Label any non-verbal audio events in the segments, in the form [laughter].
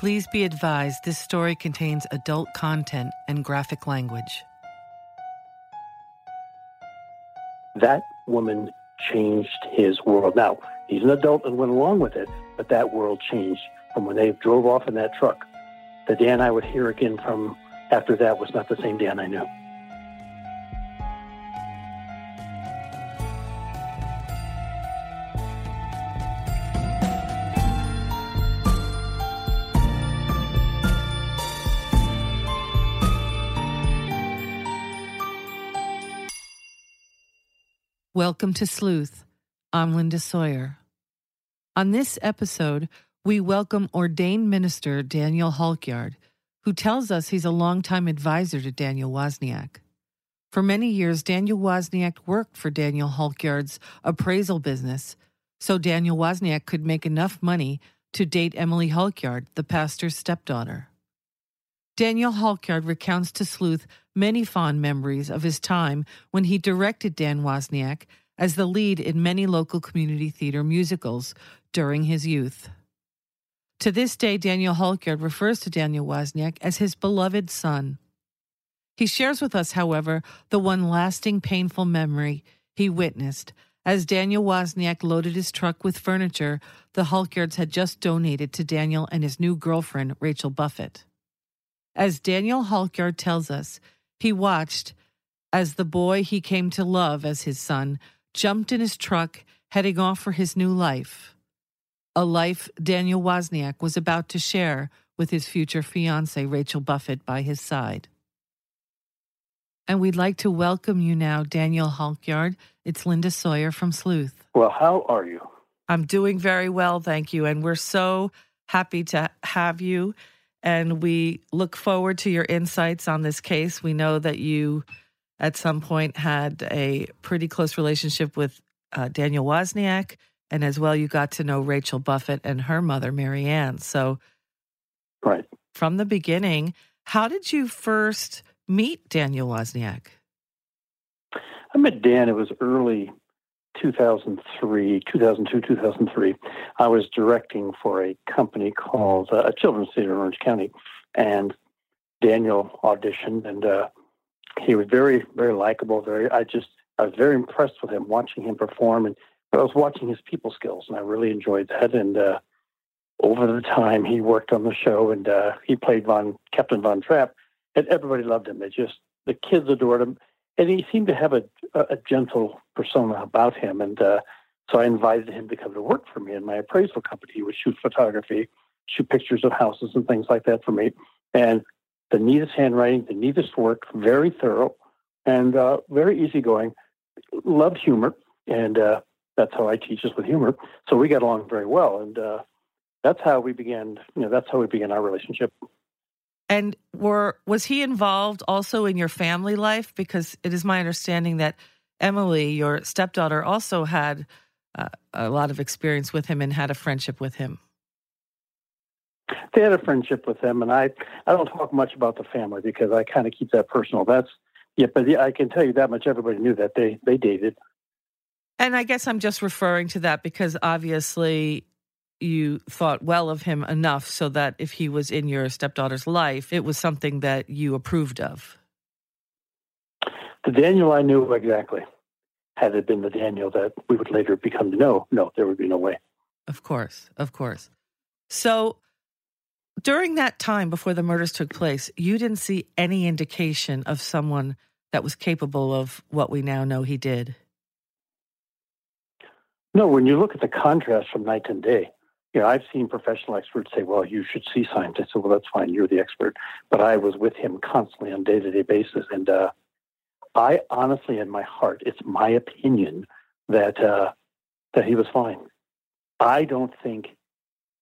Please be advised this story contains adult content and graphic language. That woman changed his world. Now, he's an adult and went along with it, but that world changed from when they drove off in that truck. The Dan I would hear again from after that was not the same Dan I knew. Welcome to Sleuth. I'm Linda Sawyer. On this episode, we welcome ordained minister Daniel Halkyard, who tells us he's a longtime advisor to Daniel Wozniak. For many years, Daniel Wozniak worked for Daniel Halkyard's appraisal business, so Daniel Wozniak could make enough money to date Emily Halkyard, the pastor's stepdaughter. Daniel Halkyard recounts to Sleuth many fond memories of his time when he directed Dan Wozniak as the lead in many local community theater musicals during his youth. To this day, Daniel Halkyard refers to Daniel Wozniak as his beloved son. He shares with us, however, the one lasting painful memory he witnessed as Daniel Wozniak loaded his truck with furniture the Halkyards had just donated to Daniel and his new girlfriend, Rachel Buffett. As Daniel Halkyard tells us, he watched as the boy he came to love as his son jumped in his truck, heading off for his new life. A life Daniel Wozniak was about to share with his future fiancee, Rachel Buffett, by his side. And we'd like to welcome you now, Daniel Halkyard. It's Linda Sawyer from Sleuth. Well, how are you? I'm doing very well, thank you. And we're so happy to have you and we look forward to your insights on this case. We know that you, at some point, had a pretty close relationship with uh, Daniel Wozniak, and as well, you got to know Rachel Buffett and her mother, Mary Ann. So, right from the beginning, how did you first meet Daniel Wozniak? I met Dan. It was early 2003, 2002, 2003, I was directing for a company called uh, a children's theater in Orange County, and Daniel auditioned, and uh, he was very, very likable. Very, I just, I was very impressed with him, watching him perform, and I was watching his people skills, and I really enjoyed that. And uh, over the time, he worked on the show, and uh, he played Von Captain Von Trapp, and everybody loved him. They just, the kids adored him and he seemed to have a, a gentle persona about him. And uh, so I invited him to come to work for me in my appraisal company. He would shoot photography, shoot pictures of houses and things like that for me. And the neatest handwriting, the neatest work, very thorough, and uh, very easygoing. Loved humor, and uh, that's how I teach us with humor. So we got along very well, and uh, that's how we began. You know, that's how we began our relationship. And were was he involved also in your family life? Because it is my understanding that Emily, your stepdaughter, also had uh, a lot of experience with him and had a friendship with him. They had a friendship with him, and I I don't talk much about the family because I kind of keep that personal. That's yeah, but I can tell you that much. Everybody knew that they they dated. And I guess I'm just referring to that because obviously you thought well of him enough so that if he was in your stepdaughter's life, it was something that you approved of. The Daniel I knew exactly. Had it been the Daniel that we would later become to know, no, there would be no way. Of course, of course. So during that time before the murders took place, you didn't see any indication of someone that was capable of what we now know he did. No, when you look at the contrast from night and day, you know, I've seen professional experts say, well, you should see scientists. Well, that's fine. You're the expert. But I was with him constantly on day to day basis. And uh, I honestly, in my heart, it's my opinion that, uh, that he was fine. I don't think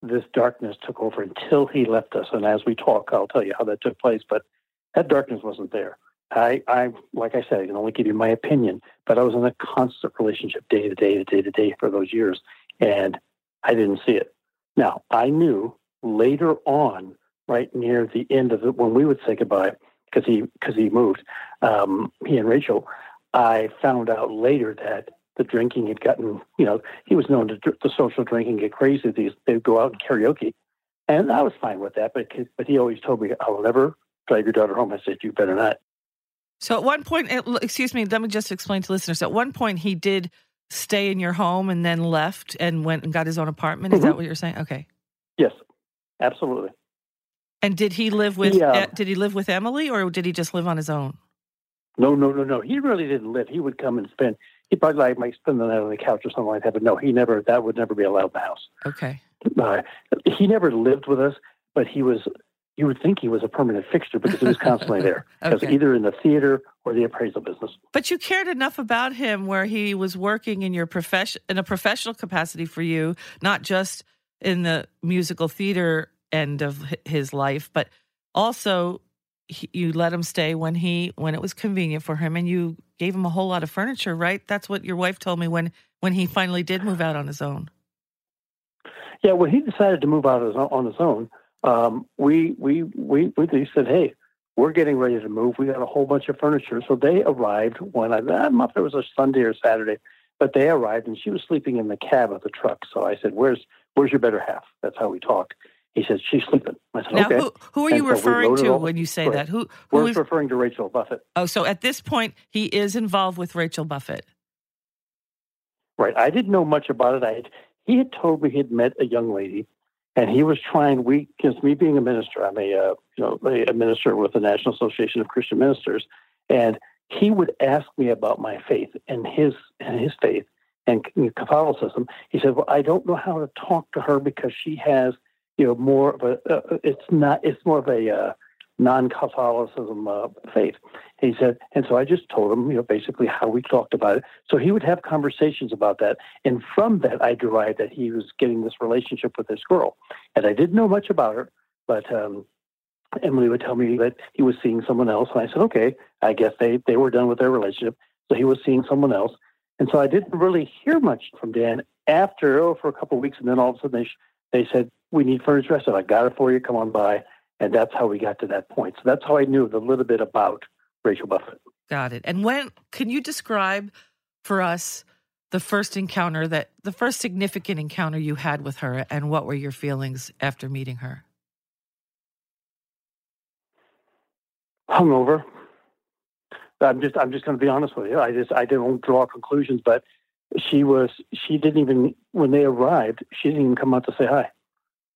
this darkness took over until he left us. And as we talk, I'll tell you how that took place. But that darkness wasn't there. I, I, like I said, I can only give you my opinion, but I was in a constant relationship day to day to day to day for those years. And I didn't see it. Now, I knew later on, right near the end of it, when we would say goodbye, because he because he moved, um, he and Rachel, I found out later that the drinking had gotten, you know, he was known to the social drinking get crazy. These they'd go out and karaoke, And I was fine with that, but but he always told me, I will never drive your daughter home. I said, you better not. So at one point, excuse me, let me just explain to listeners. At one point, he did stay in your home and then left and went and got his own apartment. Is mm-hmm. that what you're saying? Okay. Yes, absolutely. And did he live with? Yeah. did he live with Emily, or did he just live on his own? No, no, no, no. He really didn't live. He would come and spend. He probably like might spend the night on the couch or something like that. But no, he never. That would never be allowed in the house. Okay. Uh, he never lived with us, but he was. You would think he was a permanent fixture because he was constantly there, [laughs] because okay. either in the theater or the appraisal business. But you cared enough about him where he was working in your profession in a professional capacity for you, not just in the musical theater end of his life, but also he, you let him stay when he when it was convenient for him, and you gave him a whole lot of furniture. Right? That's what your wife told me when when he finally did move out on his own. Yeah, when he decided to move out on his own, um, we, we we we said, "Hey, we're getting ready to move. We got a whole bunch of furniture." So they arrived when I, I don't know if it was a Sunday or Saturday, but they arrived, and she was sleeping in the cab of the truck. So I said, "Where's where's your better half?" That's how we talk. He said, "She's sleeping." I said, now, "Okay." Who, who are you so referring to when you say that? Who? who We're is... referring to Rachel Buffett. Oh, so at this point, he is involved with Rachel Buffett. Right. I didn't know much about it. I had, he had told me he had met a young lady, and he was trying. We, because me being a minister, I'm a uh, you know a minister with the National Association of Christian Ministers, and he would ask me about my faith and his and his faith and Catholicism. He said, "Well, I don't know how to talk to her because she has." you know, more of a, uh, it's not, it's more of a uh, non-Catholicism uh, faith. He said, and so I just told him, you know, basically how we talked about it. So he would have conversations about that, and from that, I derived that he was getting this relationship with this girl, and I didn't know much about her, but um, Emily would tell me that he was seeing someone else, and I said, okay, I guess they they were done with their relationship, so he was seeing someone else, and so I didn't really hear much from Dan after oh, for a couple of weeks, and then all of a sudden they they said, we need furniture. I said, I got it for you. Come on by. And that's how we got to that point. So that's how I knew a little bit about Rachel Buffett. Got it. And when can you describe for us the first encounter that the first significant encounter you had with her and what were your feelings after meeting her? Hungover. I'm just I'm just going to be honest with you. I just I didn't draw conclusions, but she was she didn't even when they arrived she didn't even come out to say hi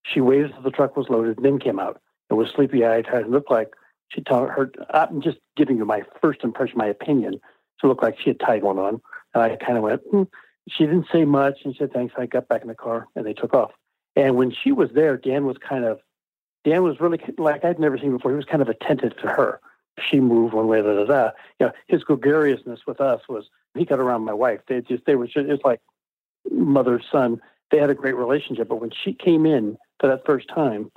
she waited till the truck was loaded and then came out and was sleepy eyed it looked like she told her i'm just giving you my first impression my opinion she looked like she had tied one on and i kind of went hmm. she didn't say much and said thanks i got back in the car and they took off and when she was there dan was kind of dan was really like i'd never seen before he was kind of attentive to her she moved one way, da da da. You know, his gregariousness with us was he got around my wife. They just they were just it's like mother son. They had a great relationship, but when she came in for that first time,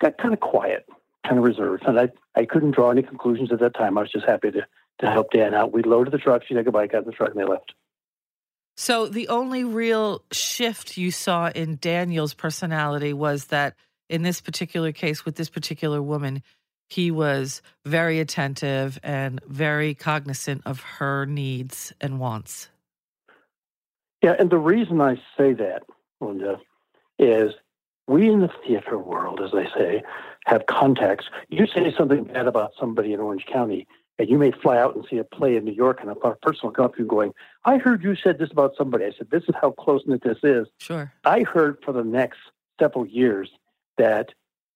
got kind of quiet, kind of reserved, and I I couldn't draw any conclusions at that time. I was just happy to to help Dan out. We loaded the truck. She said goodbye, got in the truck, and they left. So the only real shift you saw in Daniel's personality was that in this particular case with this particular woman, he was very attentive and very cognizant of her needs and wants. Yeah, and the reason I say that, Linda, is we in the theater world, as they say, have contacts. You say something bad about somebody in Orange County, and you may fly out and see a play in New York, and a person will come up to you going, I heard you said this about somebody. I said, This is how close knit this is. Sure. I heard for the next several years that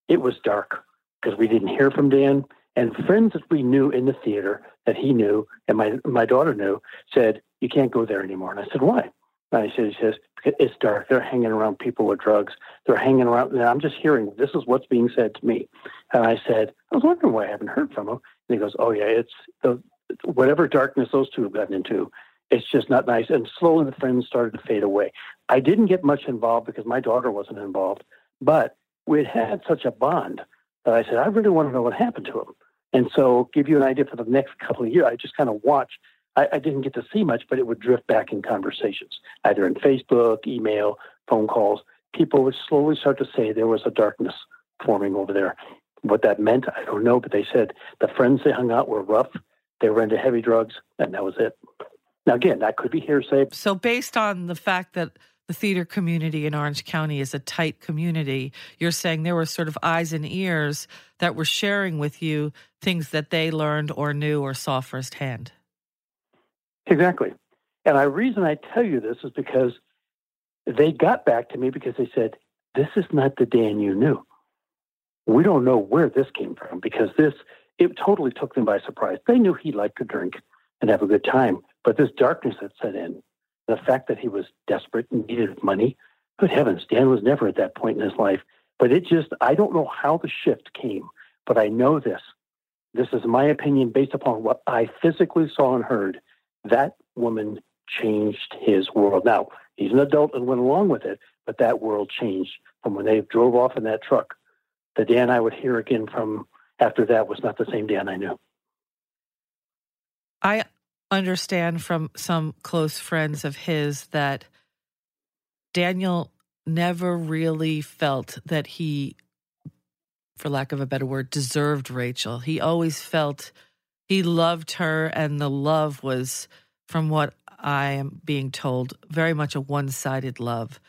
it was dark because we didn't hear from Dan. And friends that we knew in the theater that he knew and my my daughter knew said, You can't go there anymore. And I said, Why? Uh, and I said, he says, it's dark. They're hanging around people with drugs. They're hanging around. And I'm just hearing this is what's being said to me. And I said, I was wondering why I haven't heard from him. And he goes, Oh yeah, it's the whatever darkness those two have gotten into. It's just not nice. And slowly the friends started to fade away. I didn't get much involved because my daughter wasn't involved, but we had had such a bond that I said, I really want to know what happened to him. And so, give you an idea for the next couple of years, I just kind of watched. I, I didn't get to see much, but it would drift back in conversations, either in Facebook, email, phone calls. People would slowly start to say there was a darkness forming over there. What that meant, I don't know, but they said the friends they hung out were rough. They were into heavy drugs, and that was it. Now, again, that could be hearsay. So, based on the fact that the theater community in Orange County is a tight community. You're saying there were sort of eyes and ears that were sharing with you things that they learned or knew or saw firsthand. Exactly. And the reason I tell you this is because they got back to me because they said, This is not the Dan you knew. We don't know where this came from because this, it totally took them by surprise. They knew he liked to drink and have a good time, but this darkness that set in, the fact that he was desperate and needed money, good heavens, Dan was never at that point in his life. But it just, I don't know how the shift came, but I know this. This is my opinion based upon what I physically saw and heard. That woman changed his world. Now, he's an adult and went along with it, but that world changed from when they drove off in that truck. The Dan I would hear again from after that was not the same Dan I knew. I understand from some close friends of his that Daniel never really felt that he, for lack of a better word, deserved Rachel. He always felt he loved her, and the love was, from what I am being told, very much a one sided love.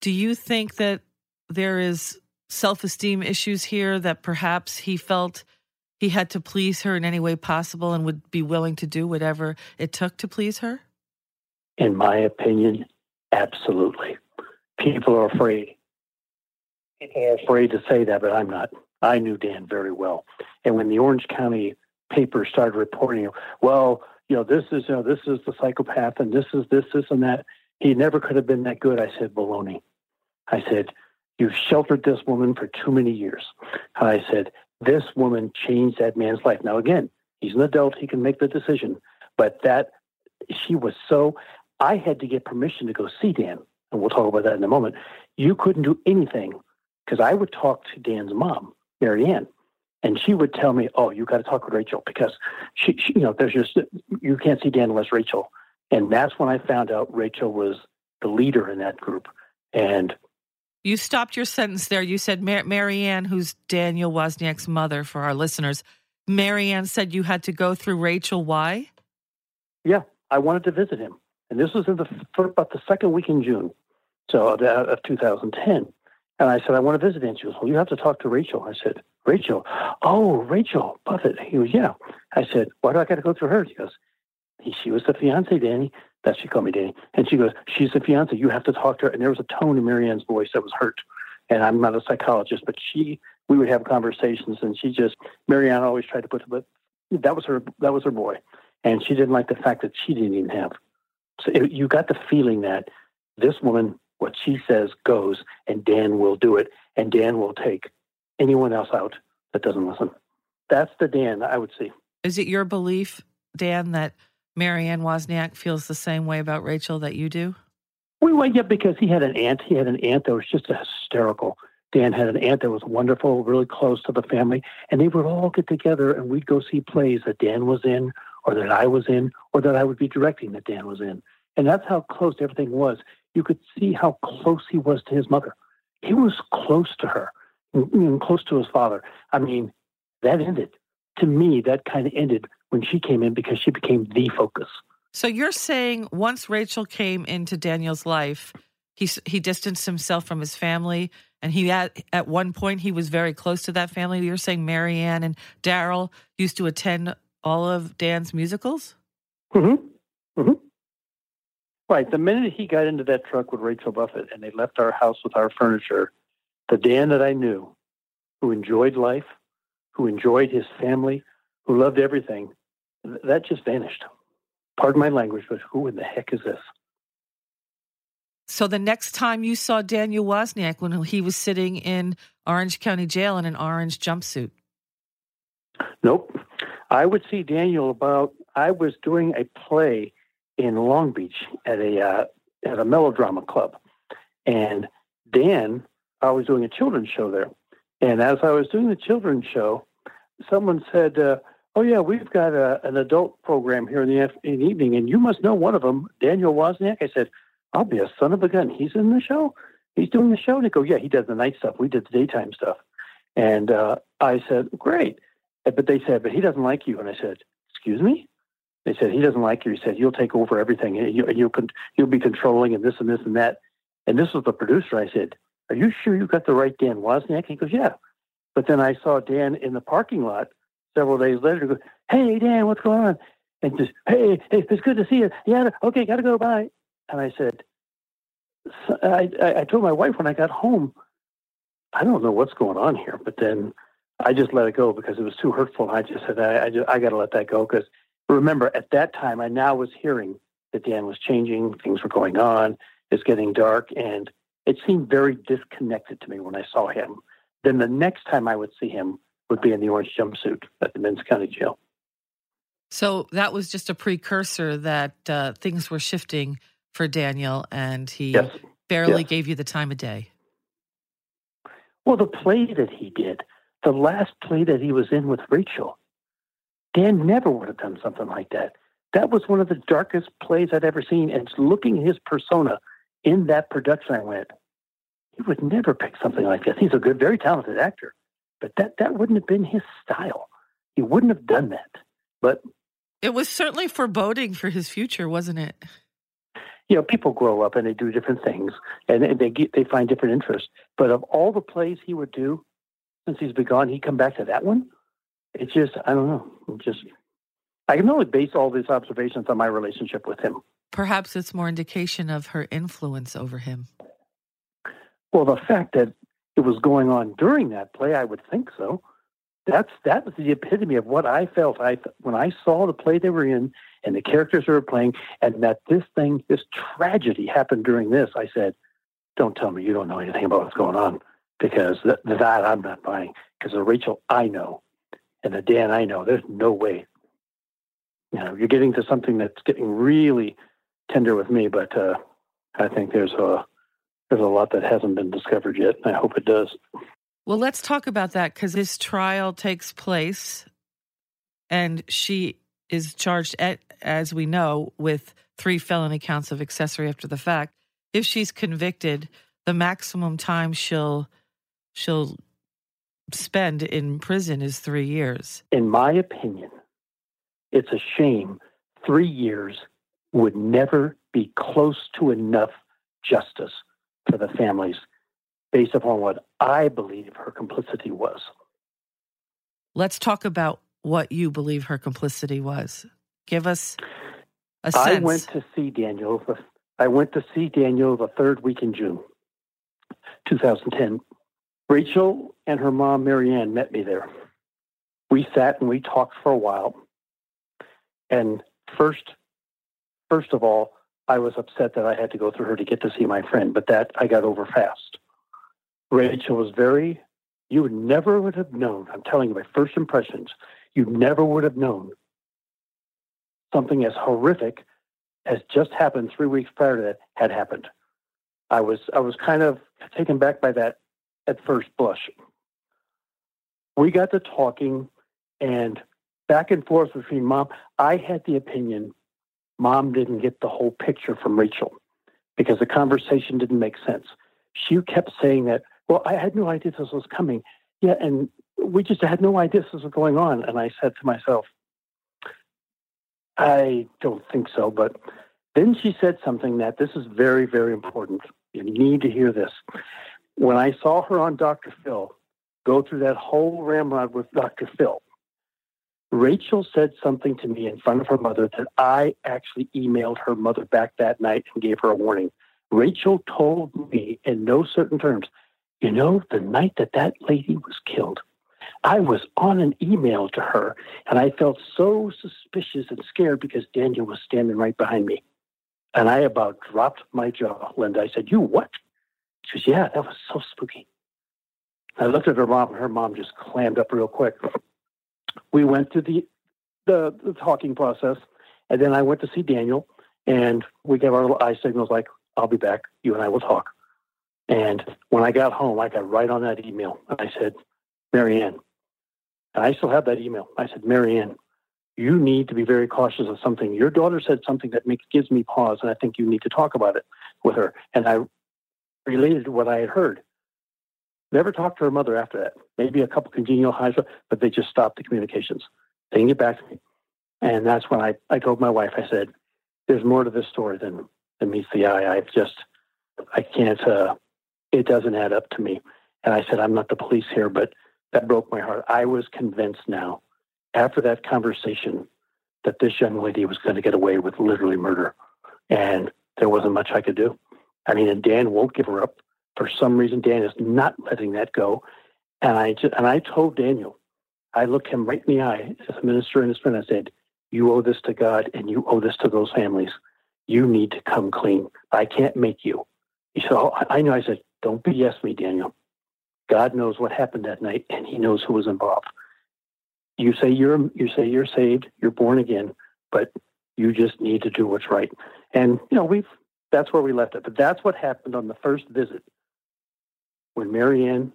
Do you think that there is self esteem issues here that perhaps he felt he had to please her in any way possible and would be willing to do whatever it took to please her? In my opinion, absolutely. People are afraid. People are afraid to say that, but I'm not. I knew Dan very well. And when the Orange County paper started reporting, well, you know, this is, you know, this is the psychopath and this is this, this, and that. He never could have been that good. I said, baloney. I said, you've sheltered this woman for too many years. I said, this woman changed that man's life. Now, again, he's an adult. He can make the decision. But that, she was so, I had to get permission to go see Dan. And we'll talk about that in a moment. You couldn't do anything because I would talk to Dan's mom, Marianne, and she would tell me, "Oh, you got to talk with Rachel because she, she, you know, there's just you can't see Dan unless Rachel." And that's when I found out Rachel was the leader in that group. And you stopped your sentence there. You said Mar- Marianne, who's Daniel Wozniak's mother, for our listeners. Marianne said you had to go through Rachel. Why? Yeah, I wanted to visit him, and this was in the for about the second week in June, so of uh, 2010. And I said, I want to visit goes, Well, you have to talk to Rachel. I said, Rachel. Oh, Rachel Buffett. He goes, Yeah. I said, Why do I got to go through her? She goes, She was the fiance, Danny. That she called me Danny. And she goes, She's the fiance. You have to talk to her. And there was a tone in Marianne's voice that was hurt. And I'm not a psychologist, but she, we would have conversations, and she just, Marianne always tried to put, but that was her, that was her boy, and she didn't like the fact that she didn't even have. So it, you got the feeling that this woman, what she says goes, and Dan will do it, and Dan will take anyone else out that doesn't listen. That's the Dan I would see. Is it your belief, Dan, that Marianne Wozniak feels the same way about Rachel that you do? Well, yeah, because he had an aunt. He had an aunt that was just hysterical. Dan had an aunt that was wonderful, really close to the family, and they would all get together and we'd go see plays that Dan was in, or that I was in, or that I would be directing that Dan was in. And that's how close everything was. You could see how close he was to his mother. He was close to her and close to his father. I mean, that ended. To me, that kind of ended when she came in because she became the focus. So you're saying once Rachel came into Daniel's life, he he distanced himself from his family, and he at at one point he was very close to that family. You're saying Marianne and Daryl used to attend all of Dan's musicals. hmm hmm Right. The minute he got into that truck with Rachel Buffett and they left our house with our furniture, the Dan that I knew, who enjoyed life, who enjoyed his family, who loved everything, that just vanished. Pardon my language, but who in the heck is this? So the next time you saw Daniel Wozniak when he was sitting in Orange County Jail in an orange jumpsuit? Nope. I would see Daniel about. I was doing a play in Long Beach at a uh, at a melodrama club, and Dan I was doing a children's show there. And as I was doing the children's show, someone said, uh, "Oh yeah, we've got a, an adult program here in the, in the evening, and you must know one of them, Daniel Wozniak." I said, "I'll be a son of a gun. He's in the show. He's doing the show." And they go, "Yeah, he does the night stuff. We did the daytime stuff." And uh, I said, "Great," but they said, "But he doesn't like you." And I said, "Excuse me." They said he doesn't like you. He said you'll take over everything. You, you'll you'll be controlling and this and this and that. And this was the producer. I said, Are you sure you got the right Dan Wozniak? He goes, Yeah. But then I saw Dan in the parking lot several days later. Go, Hey, Dan, what's going on? And just, Hey, hey, it's good to see you. Yeah, okay, got to go. Bye. And I said, I, I told my wife when I got home, I don't know what's going on here. But then I just let it go because it was too hurtful. I just said, I, I, I got to let that go because remember, at that time, I now was hearing that Dan was changing, things were going on, it's getting dark, and it seemed very disconnected to me when I saw him. Then the next time I would see him would be in the orange jumpsuit at the Men's County Jail. So that was just a precursor that uh, things were shifting for Daniel, and he yes. barely yes. gave you the time of day. Well, the play that he did, the last play that he was in with Rachel, Dan never would have done something like that. That was one of the darkest plays I'd ever seen. And looking at his persona in that production, I went, he would never pick something like this. He's a good, very talented actor, but that, that wouldn't have been his style. He wouldn't have done that. But it was certainly foreboding for his future, wasn't it? You know, people grow up and they do different things, and they get, they find different interests. But of all the plays he would do since he's been gone, he come back to that one. It's just I don't know. just I can only base all these observations on my relationship with him. Perhaps it's more indication of her influence over him. Well, the fact that it was going on during that play, I would think so. That's that was the epitome of what I felt. I when I saw the play they were in and the characters they were playing, and that this thing, this tragedy happened during this. I said, "Don't tell me you don't know anything about what's going on." Because that, that I'm not buying. Because Rachel I know and the Dan I know, there's no way. You know, you're getting to something that's getting really tender with me, but uh, I think there's a there's a lot that hasn't been discovered yet. and I hope it does. Well, let's talk about that because this trial takes place, and she is charged, at, as we know, with three felony counts of accessory after the fact. If she's convicted, the maximum time she'll she'll spend in prison is three years. In my opinion, it's a shame. Three years would never be close to enough justice for the families based upon what I believe her complicity was. Let's talk about what you believe her complicity was. Give us a sense. I went to see Daniel. I went to see Daniel the third week in June, 2010. Rachel and her mom, Marianne, met me there. We sat and we talked for a while. And first, first of all, I was upset that I had to go through her to get to see my friend, but that I got over fast. Rachel was very, you never would have known, I'm telling you my first impressions, you never would have known something as horrific as just happened three weeks prior to that had happened. I was I was kind of taken back by that at first blush. We got to talking and back and forth between mom. I had the opinion mom didn't get the whole picture from Rachel because the conversation didn't make sense. She kept saying that, well, I had no idea this was coming. Yeah, and we just had no idea this was going on. And I said to myself, I don't think so. But then she said something that this is very, very important. You need to hear this when I saw her on Dr. Phil go through that whole ramrod with Dr. Phil, Rachel said something to me in front of her mother that I actually emailed her mother back that night and gave her a warning. Rachel told me in no certain terms, you know, the night that that lady was killed, I was on an email to her and I felt so suspicious and scared because Daniel was standing right behind me. And I about dropped my jaw, Linda. I said, You what? She goes, Yeah, that was so spooky. I looked at her mom, and her mom just clammed up real quick. We went through the, the, the talking process, and then I went to see Daniel, and we gave our little eye signals like, I'll be back. You and I will talk. And when I got home, I got right on that email. And I said, Marianne, and I still have that email. I said, Marianne, you need to be very cautious of something. Your daughter said something that makes gives me pause, and I think you need to talk about it with her. And I related to what I had heard. Never talked to her mother after that. Maybe a couple congenial highs, but they just stopped the communications. They didn't get back to me. And that's when I, I told my wife, I said, there's more to this story than, than meets the eye. I've just, I can't. Uh, it doesn't add up to me. And I said, I'm not the police here, but that broke my heart. I was convinced now, after that conversation, that this young lady was going to get away with literally murder, and there wasn't much I could do. I mean, and Dan won't give her up for some reason. Dan is not letting that go, and I just, and I told Daniel, I looked him right in the eye as a minister and his friend. I said, "You owe this to God, and you owe this to those families. You need to come clean. I can't make you." He said, "Oh, I know." I said, "Don't BS me, Daniel. God knows what happened that night, and He knows who was involved. You say you're you say you're saved, you're born again, but you just need to do what's right." And you know, we've that's where we left it. But that's what happened on the first visit when Marianne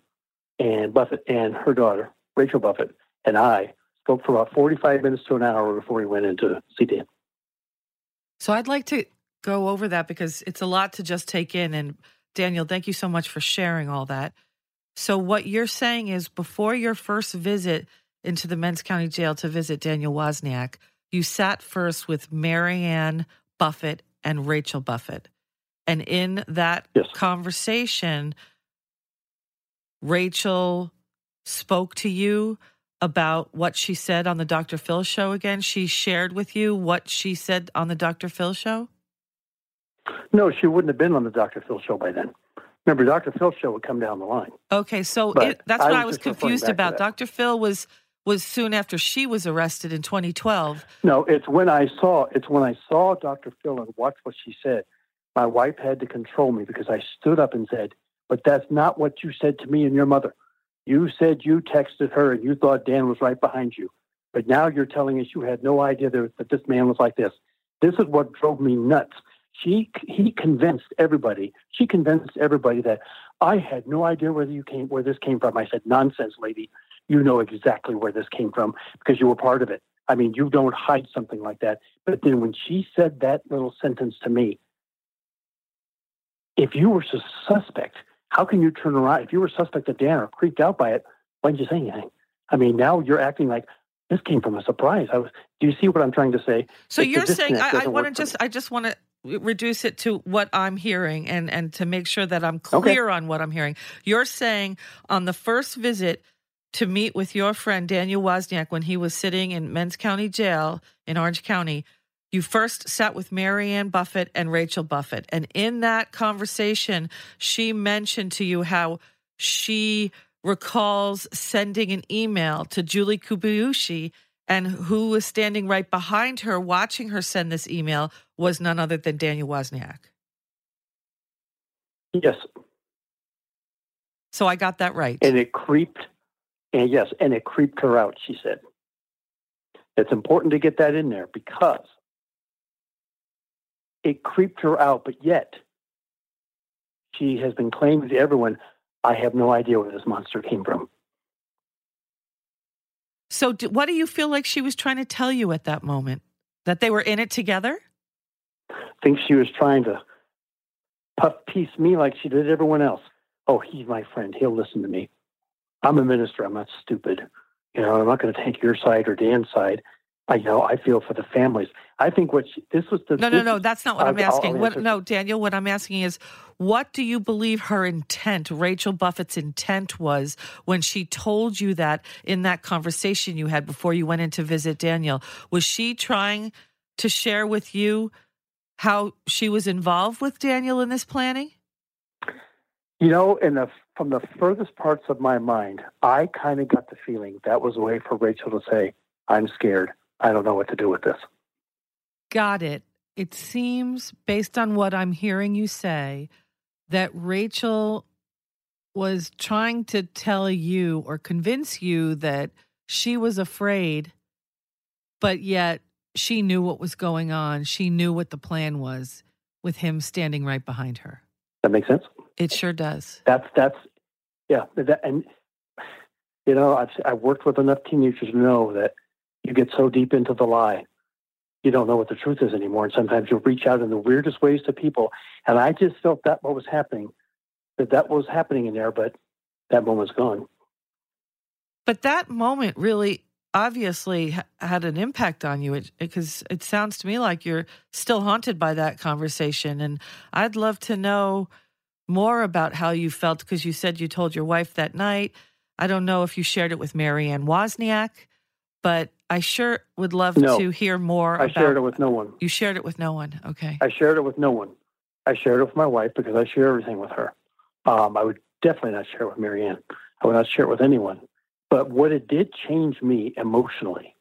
and Buffett and her daughter Rachel Buffett and I spoke for about 45 minutes to an hour before we went into see Dan. So I'd like to go over that because it's a lot to just take in. And Daniel, thank you so much for sharing all that. So what you're saying is before your first visit into the Men's County Jail to visit Daniel Wozniak, you sat first with Marianne Buffett and Rachel Buffett. And in that yes. conversation, Rachel spoke to you about what she said on the Dr. Phil show again? She shared with you what she said on the Dr. Phil show? No, she wouldn't have been on the Dr. Phil show by then. Remember, Dr. Phil show would come down the line. Okay, so it, that's what I was, I was confused about. Dr. Phil was was soon after she was arrested in 2012. No, it's when I saw it's when I saw Dr. Phil and watched what she said. My wife had to control me because I stood up and said, "But that's not what you said to me and your mother." You said you texted her and you thought Dan was right behind you. But now you're telling us you had no idea that, this man was like this. This is what drove me nuts. She, he convinced everybody. She convinced everybody that I had no idea you came, where this came from. I said, "Nonsense, lady. You know exactly where this came from because you were part of it. I mean, you don't hide something like that." But then when she said that little sentence to me, if you were a suspect, how can you turn around? If you were suspect of Dan or creeped out by it, why didn't you say anything? I mean, now you're acting like this came from a surprise. I was. Do you see what I'm trying to say? So you're saying I, I want to just I just want to reduce it to what I'm hearing and and to make sure that I'm clear okay. on what I'm hearing. You're saying on the first visit to meet with your friend Daniel Wozniak when he was sitting in Men's County Jail in Orange County, you first sat with Marianne Buffett and Rachel Buffett. And in that conversation, she mentioned to you how she recalls sending an email to Julie Kibuishi, and who was standing right behind her watching her send this email was none other than Daniel Wozniak. Yes. So I got that right. And it creeped, and yes, and it creeped her out, she said. It's important to get that in there because it creeped her out, but yet she has been claiming to everyone, I have no idea where this monster came from. So, do, what do you feel like she was trying to tell you at that moment? That they were in it together? I think she was trying to puff piece me like she did everyone else. Oh, he's my friend. He'll listen to me. I'm a minister. I'm not stupid. You know, I'm not going to take your side or Dan's side. I know. I feel for the families. I think what she, this was the no, no, no. That's not what I'm asking. What, no, Daniel. What I'm asking is, what do you believe her intent, Rachel Buffett's intent, was when she told you that in that conversation you had before you went in to visit Daniel? Was she trying to share with you how she was involved with Daniel in this planning? You know, in the from the furthest parts of my mind, I kind of got the feeling that was a way for Rachel to say, "I'm scared." I don't know what to do with this. Got it. It seems, based on what I'm hearing you say, that Rachel was trying to tell you or convince you that she was afraid, but yet she knew what was going on. She knew what the plan was with him standing right behind her. That makes sense. It sure does. That's that's yeah. That, and you know, I've I've worked with enough teenagers to know that you get so deep into the lie, you don't know what the truth is anymore. And sometimes you'll reach out in the weirdest ways to people. And I just felt that what was happening, that that was happening in there, but that moment's gone. But that moment really obviously had an impact on you because it, it, sounds to me like you're still haunted by that conversation. And I'd love to know more about how you felt because you said you told your wife that night. I don't know if you shared it with Marianne Wozniak, but I sure would love No. to hear more. I about, shared it with no one. You shared it with no one. Okay. I shared it with no one. I shared it with my wife because I share everything with her. Um, I would definitely not share it with Marianne. I would not share it with anyone. But what it did change me emotionally,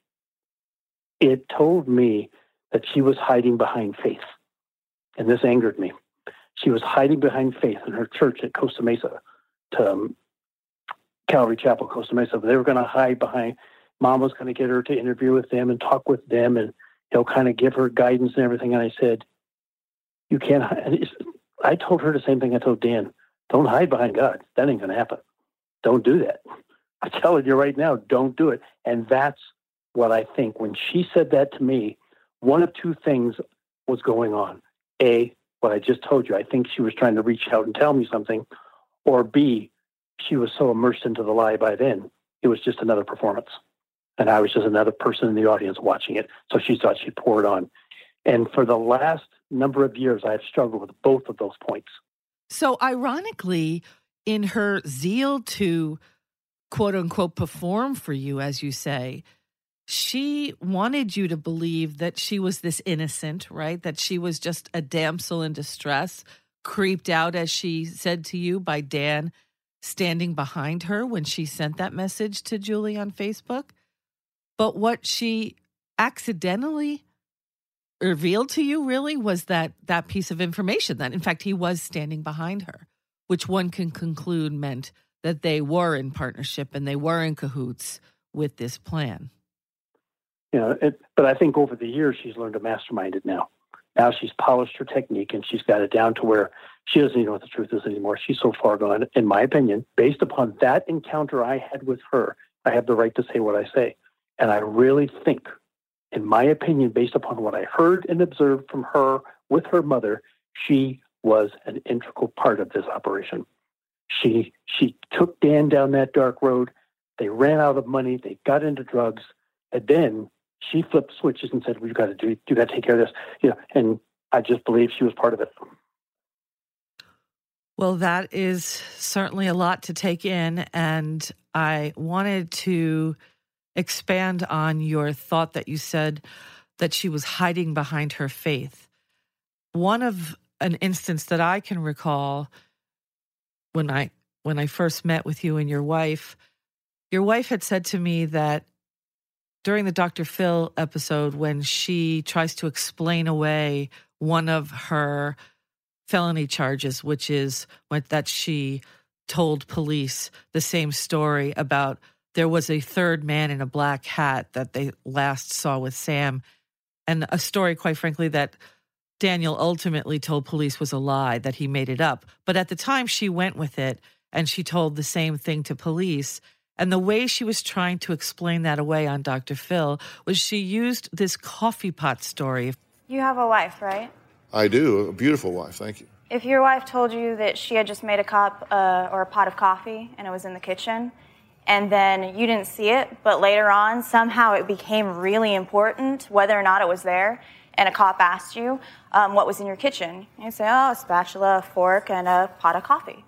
it told me that she was hiding behind faith. And this angered me. She was hiding behind faith in her church at Costa Mesa, to um, Calvary Chapel, Costa Mesa. They were going to hide behind, mom was going to get her to interview with them and talk with them and, know, kind of give her guidance and everything. And I said, you can't. hi- And it's, I told her the same thing I told Dan. Don't hide behind God. That ain't going to happen. Don't do that. [laughs] I'm telling you right now, don't do it. And that's what I think. When she said that to me, one of two things was going on. A, what I just told you. I think she was trying to reach out and tell me something. Or B, she was so immersed into the lie by then, it was just another performance. And I was just another person in the audience watching it. So she thought she'd pour it on. And for the last number of years, I've struggled with both of those points. So, ironically, in her zeal to quote unquote perform for you, as you say, she wanted you to believe that she was this innocent, right? That she was just a damsel in distress, creeped out, as she said to you, by Dan standing behind her when she sent that message to Julie on Facebook. But what she accidentally revealed to you really was that that piece of information that in fact he was standing behind her which one can conclude meant that they were in partnership and they were in cahoots with this plan You know, it, but I think over the years she's learned to mastermind it now. Now she's polished her technique and she's got it down to where she doesn't even know what the truth is anymore. She's so far gone, in my opinion, based upon that encounter I had with her. I have the right to say what I say, and I really think, in my opinion, based upon what I heard and observed from her with her mother, she was an integral part of this operation. She she took Dan down that dark road. They ran out of money. They got into drugs, and then she flipped switches and said, "We've got to do. You got to take care of this." You know, and I just believe she was part of it. well that is certainly a lot to take in and i wanted to expand on your thought that you said that she was hiding behind her faith one of an instance that i can recall when i when i first met with you and your wife your wife had said to me that during the Dr. Phil episode, when she tries to explain away one of her felony charges, which is that she told police the same story about there was a third man in a black hat that they last saw with Sam, and a story, quite frankly, that Daniel ultimately told police was a lie, that he made it up. But at the time, she went with it and she told the same thing to police. And the way she was trying to explain that away on Dr. Phil was she used this coffee pot story. You have a wife, right? I do. A beautiful wife. Thank you. If your wife told you that she had just made a cup uh, or a pot of coffee and it was in the kitchen, and then you didn't see it, but later on somehow it became really important whether or not it was there, and a cop asked you um, what was in your kitchen, you say, "Oh, a spatula, a fork, and a pot of coffee."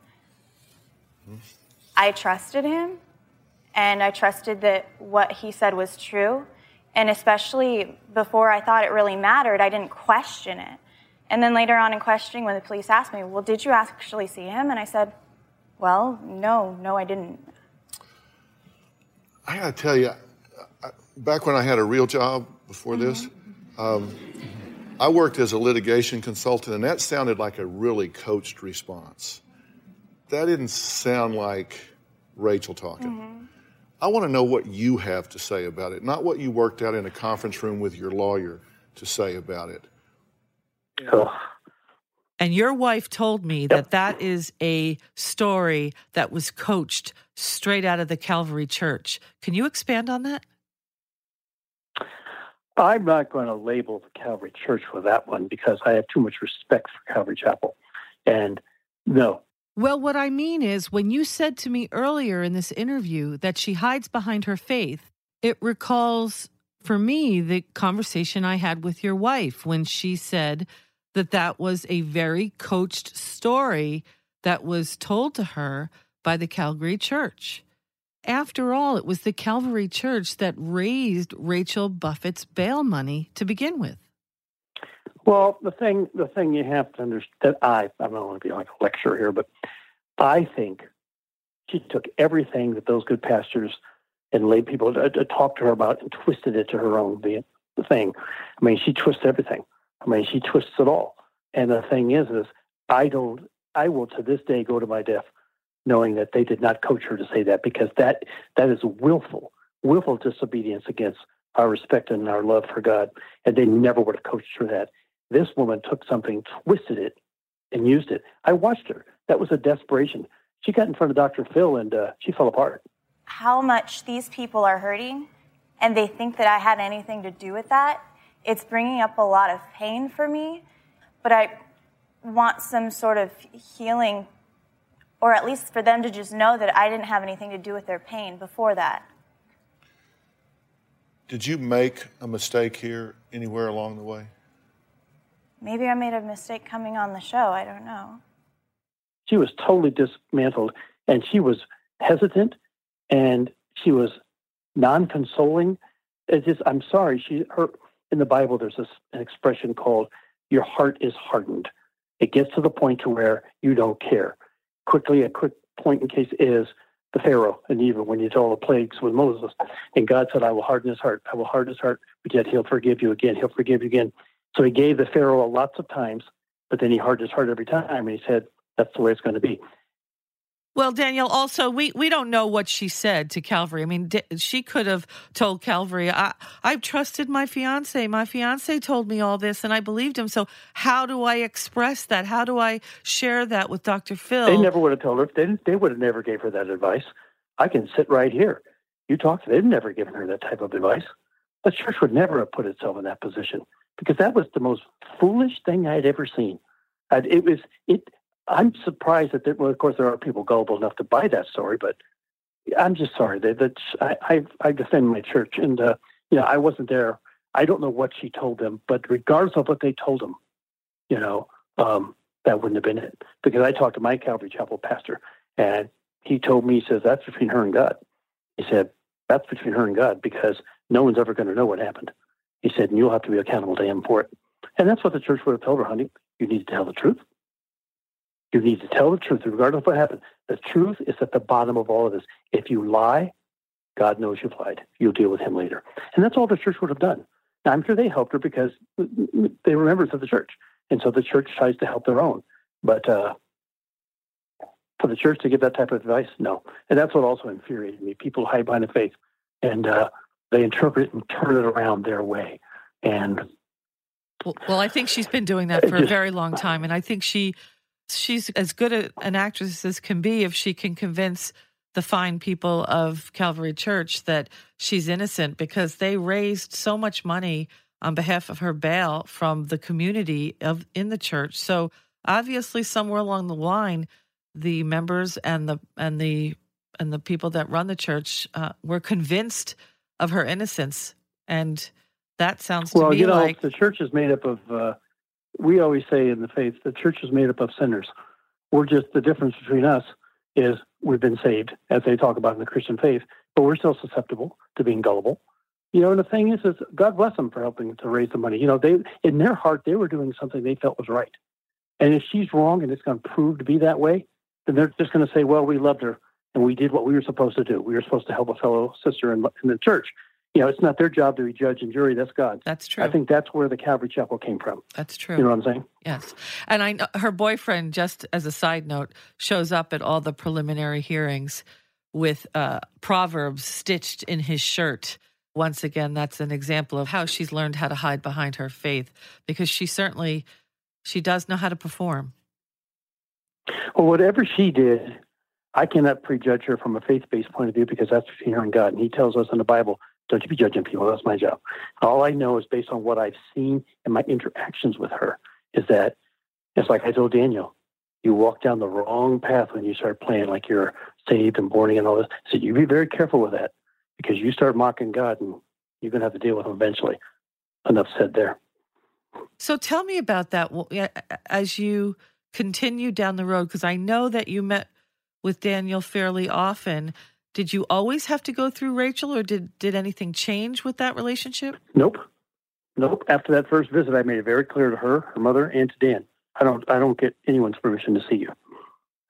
I trusted him, and I trusted that what he said was true. And especially before I thought it really mattered, I didn't question it. And then later on in questioning, when the police asked me, Well, did you actually see him? And I said, Well, no, no, I didn't. I got to tell you, back when I had a real job before this, um, I worked as a litigation consultant, and that sounded like a really coached response. That didn't sound like Rachel talking. I want to know what you have to say about it, not what you worked out in a conference room with your lawyer to say about it. So And your wife told me that that is a story that was coached straight out of the Calvary Church. Can you expand on that? I'm not going to label the Calvary Church for that one because I have too much respect for Calvary Chapel. And no, Well, what I mean is, when you said to me earlier in this interview that she hides behind her faith, it recalls for me the conversation I had with your wife when she said that that was a very coached story that was told to her by the Calvary Church. After all, it was the Calvary Church that raised Rachel Buffett's bail money to begin with. Well, the thing the thing you have to understand, I I don't want to be like a lecturer here, but I think she took everything that those good pastors and lay people uh, uh, to, to talk to her about and twisted it to her own the thing. I mean, she twists everything. I mean, she twists it all. And the thing is, is I don't. I will to this day go to my death knowing that they did not coach her to say that because that that is willful, willful disobedience against our respect and our love for God. And they never would have coached her that. This woman took something, twisted it, and used it. I watched her. That was a desperation. She got in front of Dr. Phil and uh, she fell apart. How much these people are hurting, and they think that I had anything to do with that. It's bringing up a lot of pain for me, but I want some sort of healing, or at least for them to just know that I didn't have anything to do with their pain before that. Did you make a mistake here anywhere along the way? Maybe I made a mistake coming on the show. I don't know. She was totally dismantled and she was hesitant and she was non consoling. It's just, I'm sorry. She, her, in the Bible, there's this, an expression called your heart is hardened. It gets to the point to where you don't care. Quickly, a quick point in case is the Pharaoh, and even when you tell the plagues with Moses, and God said, I will harden his heart. I will harden his heart, but yet he'll forgive you again. He'll forgive you again. So he gave the Pharaoh lots of times, but then he hardened his heart every time, and he said, that's the way it's going to be. Well, Daniel, also we we don't know what she said to Calvary. I mean, she could have told Calvary, "I I trusted my fiance. My fiance told me all this, and I believed him. So how do I express that? How do I share that with Doctor Phil?" They never would have told her. They they would have never gave her that advice. I can sit right here. You talk to. They've never given her that type of advice. The church would never have put itself in that position because that was the most foolish thing I had ever seen. it was it. I'm surprised that there, well, of course, there are people gullible enough to buy that story, but I'm just sorry that, that I, I, I defend my church, and uh, you know, I wasn't there. I don't know what she told them, but regardless of what they told them, you know, um, that wouldn't have been it. Because I talked to my Calvary Chapel pastor, and he told me, he says, that's between her and God. He said, that's between her and God because no one's ever going to know what happened. He said, and you'll have to be accountable to him for it. And that's what the church would have told her, honey. You need to tell the truth. You need to tell the truth, regardless of what happened. The truth is at the bottom of all of this. If you lie, God knows you've lied. You'll deal with him later. And that's all the church would have done. Now, I'm sure they helped her because they were members of the church. And so the church tries to help their own. But uh, for the church to give that type of advice, no. And that's what also infuriated me. People hide behind the faith and uh, they interpret it and turn it around their way. And well, I think she's been doing that for a very long time. And I think she she's as good a, an actress as can be if she can convince the fine people of Calvary Church that she's innocent because they raised so much money on behalf of her bail from the community of in the church. So obviously somewhere along the line the members and the and the and the people that run the church uh, were convinced of her innocence and that sounds well, me you know, like the church is made up of uh, we always say in the faith, the church is made up of sinners. We're just the difference between us is we've been saved, as they talk about in the Christian faith, but we're still susceptible to being gullible. You know, and the thing is, is God bless them for helping to raise the money. You know, they in their heart they were doing something they felt was right. And if she's wrong and it's going to prove to be that way, then they're just going to say, "Well, we loved her and we did what we were supposed to do. We were supposed to help a fellow sister in, in the church." You know, it's not their job to be judge and jury. That's God's. That's true. I think that's where the Calvary Chapel came from. That's true. You know what I'm saying? Yes. And I know her boyfriend, just as a side note, shows up at all the preliminary hearings with uh, proverbs stitched in his shirt. Once again, that's an example of how she's learned how to hide behind her faith because she certainly she does know how to perform. Well, whatever she did, I cannot prejudge her from a faith-based point of view because that's between her and God. And He tells us in the Bible don't you be judging people. That's my job. All I know is based on what I've seen and my interactions with her is that it's like I told Daniel, you walk down the wrong path when you start playing like you're saved and born and all this. So you be very careful with that because you start mocking God and you're going to have to deal with him eventually. Enough said there. So tell me about that. As you continue down the road? Because I know that you met with Daniel fairly often. Did you always have to go through Rachel, or did did anything change with that relationship? Nope, nope. After that first visit, I made it very clear to her, her mother, and to Dan. I don't I don't get anyone's permission to see you.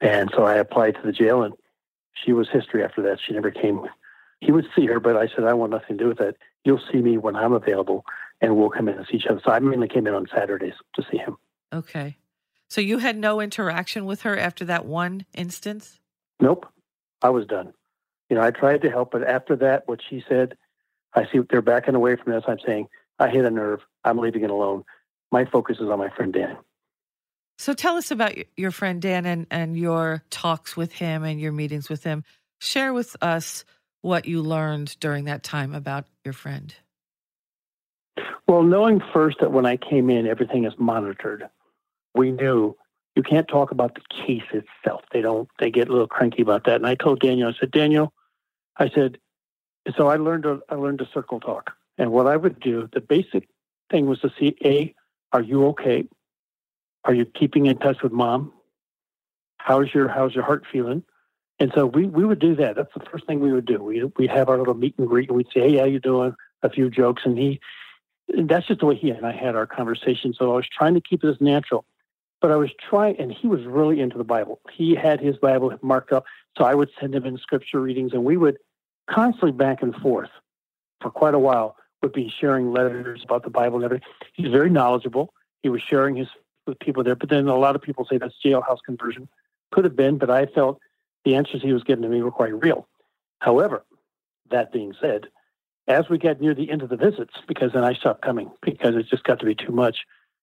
And so I applied to the jail, and she was history after that. She never came. He would see her, but I said I want nothing to do with that. You'll see me when I'm available, and we'll come in and see each other. So I mainly came in on Saturdays to see him. Okay. So you had no interaction with her after that one instance? Nope. I was done. You know, I tried to help, but after that, what she said, I see they're backing away from this. I'm saying, I hit a nerve. I'm leaving it alone. My focus is on my friend Dan. So tell us about your friend Dan and, and your talks with him and your meetings with him. Share with us what you learned during that time about your friend. Well, knowing first that when I came in, everything is monitored, we knew you can't talk about the case itself. They don't, they get a little cranky about that. And I told Daniel, I said, Daniel, I said, so I learned to, I learned to circle talk. And what I would do, the basic thing was to see, A, are you okay? Are you keeping in touch with mom? How's your how's your heart feeling? And so we we would do that. That's the first thing we would do. We we'd have our little meet and greet, and we'd say, "Hey, how you doing?" A few jokes, and he. And that's just the way he and I had our conversation. So I was trying to keep it as natural, but I was trying, and he was really into the Bible. He had his Bible marked up, so I would send him in scripture readings, and we would constantly back and forth for quite a while. Would be sharing letters about the Bible and everything. He's very knowledgeable. He was sharing his with people there. But then a lot of people say that's jailhouse conversion. Could have been, but I felt the answers he was giving to me were quite real. However, that being said, as we got near the end of the visits, because then I stopped coming because it just got to be too much.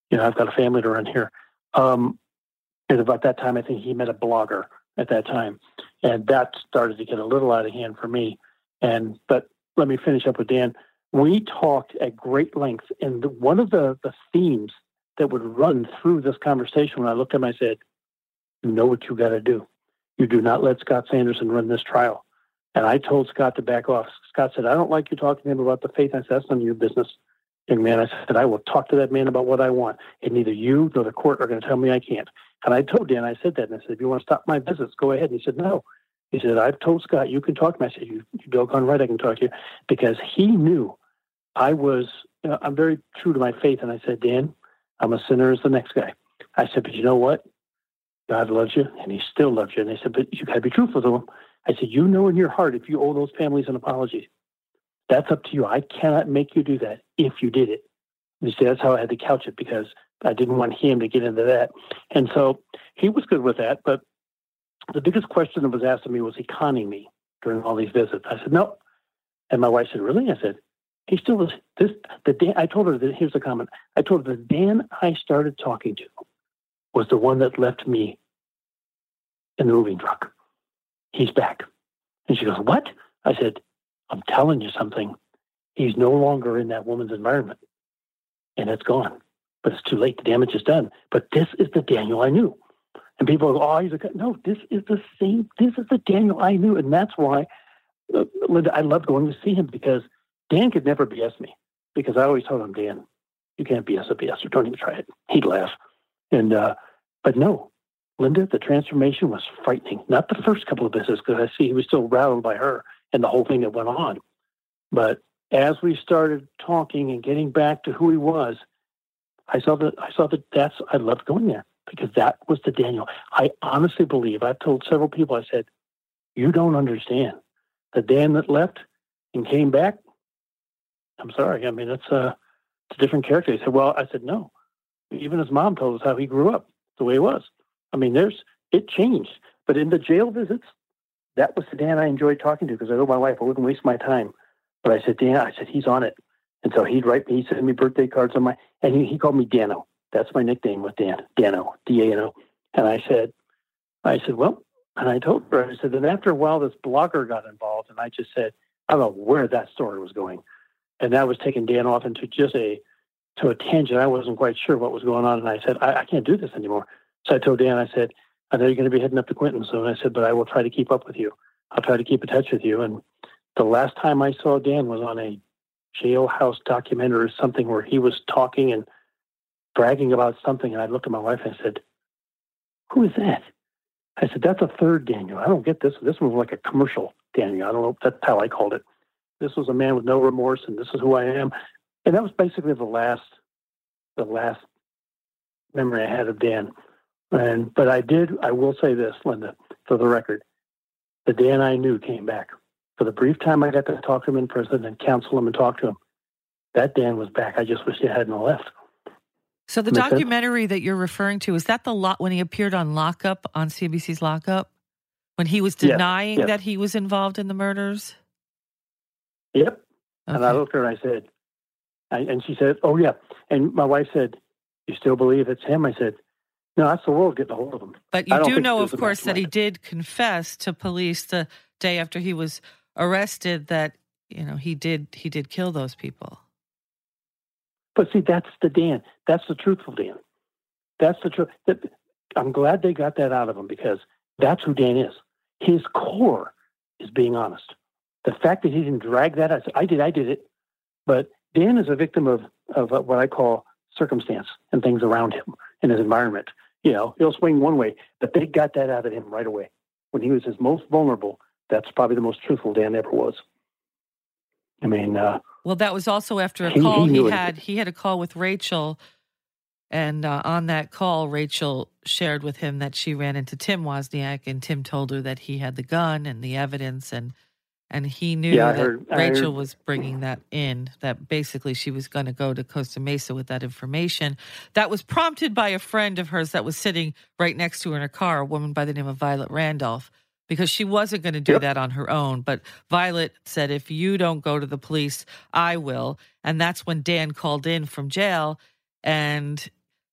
You know, I've got a family to run here. Um, and about that time, I think he met a blogger at that time, and that started to get a little out of hand for me. And but let me finish up with Dan. We talked at great length, and the, one of the the themes that would run through this conversation when I looked at him, I said, You know what you got to do. You do not let Scott Sanderson run this trial. And I told Scott to back off. Scott said, I don't like you talking to him about the faith. I said, That's none of your business. Young man, I said, I will talk to that man about what I want. And neither you nor the court are going to tell me I can't. And I told Dan, I said that. And I said, If you want to stop my visits, go ahead. And he said, No. He said, I've told Scott, you can talk to me. I said, You, you doggone right, I can talk to you. Because he knew I was, you know, I'm very true to my faith. And I said, Dan, I'm a sinner as the next guy. I said, but you know what? God loves you and he still loves you. And they said, but you got to be truthful to him. I said, you know in your heart if you owe those families an apology. That's up to you. I cannot make you do that if you did it. You see, that's how I had to couch it because I didn't want him to get into that. And so he was good with that. But the biggest question that was asked of me was he conning me during all these visits? I said, no. And my wife said, really? I said, he still was this the Dan I told her that here's the comment. I told her the Dan I started talking to was the one that left me in the moving truck. He's back. And she goes, What? I said, I'm telling you something. He's no longer in that woman's environment. And it's gone. But it's too late. The damage is done. But this is the Daniel I knew. And people go, Oh, he's a no, this is the same. This is the Daniel I knew. And that's why uh, Linda, I love going to see him because Dan could never BS me because I always told him, Dan, you can't BS a BS, or don't even try it. He'd laugh. And, uh, but no, Linda, the transformation was frightening. Not the first couple of visits because I see he was still rattled by her and the whole thing that went on. But as we started talking and getting back to who he was, I saw that I saw that that's I loved going there because that was the Daniel. I honestly believe I've told several people. I said, "You don't understand. The Dan that left and came back I'm sorry. I mean, it's a, it's a different character. He said, well, I said, no. Even his mom told us how he grew up, the way he was. I mean, there's, it changed. But in the jail visits, that was the Dan I enjoyed talking to because I told my wife I wouldn't waste my time. But I said, Dan, I said, he's on it. And so he'd write me, he'd send me birthday cards on my, and he, he called me Dano. That's my nickname with Dan, Dano, D-A-N-O. And I said, I said, well, and I told her, I said, and after a while, this blogger got involved. And I just said, I don't know where that story was going and that was taking Dan off into just a to a tangent. I wasn't quite sure what was going on, and I said, I, I can't do this anymore. So I told Dan, I said, I know you're going to be heading up to Quentin soon. I said, but I will try to keep up with you. I'll try to keep in touch with you. And the last time I saw Dan was on a jailhouse documentary or something where he was talking and bragging about something. And I looked at my wife and I said, Who is that? I said, That's a third Daniel. I don't get this. This one was like a commercial Daniel. I don't know. That's how I called it. This was a man with no remorse, and this is who I am. And that was basically the last, the last memory I had of Dan. And but I did. I will say this, Linda, for the record, the Dan I knew came back. For the brief time I got to talk to him in prison and counsel him and talk to him, that Dan was back. I just wish he hadn't left. So the Make sense? documentary that you're referring to is that the lot when he appeared on Lockup on CBC's Lockup when he was denying yes. that he was involved in the murders. Yep. And I looked at her and I said, I, and she said, "Oh yeah." And my wife said, "You still believe it's him?" I said, "No, that's the world getting a hold of him." But you do know, of course, that he did confess to police the day after he was arrested that you know he did he did kill those people. But see, that's the Dan. That's the truthful Dan. That's the truth. I'm glad they got that out of him because that's who Dan is. His core is being honest. The fact that he didn't drag that out, I did, I did it. But Dan is a victim of of what I call circumstance and things around him and his environment. You know, he'll swing one way, but they got that out of him right away. When he was his most vulnerable, that's probably the most truthful Dan ever was. I mean, uh, Well, that was also after a He- call he he, had. He had a call with Rachel, and uh, on that call, Rachel shared with him that she ran into Tim Wozniak, and Tim told her that he had the gun and the evidence, and and he knew Yeah, that heard- Rachel was bringing that in. That basically she was going to go to Costa Mesa with that information. That was prompted by a friend of hers that was sitting right next to her in her car, a woman by the name of Violet Randolph. Because she wasn't going to do Yep. that on her own. But Violet said, if you don't go to the police, I will. And that's when Dan called in from jail and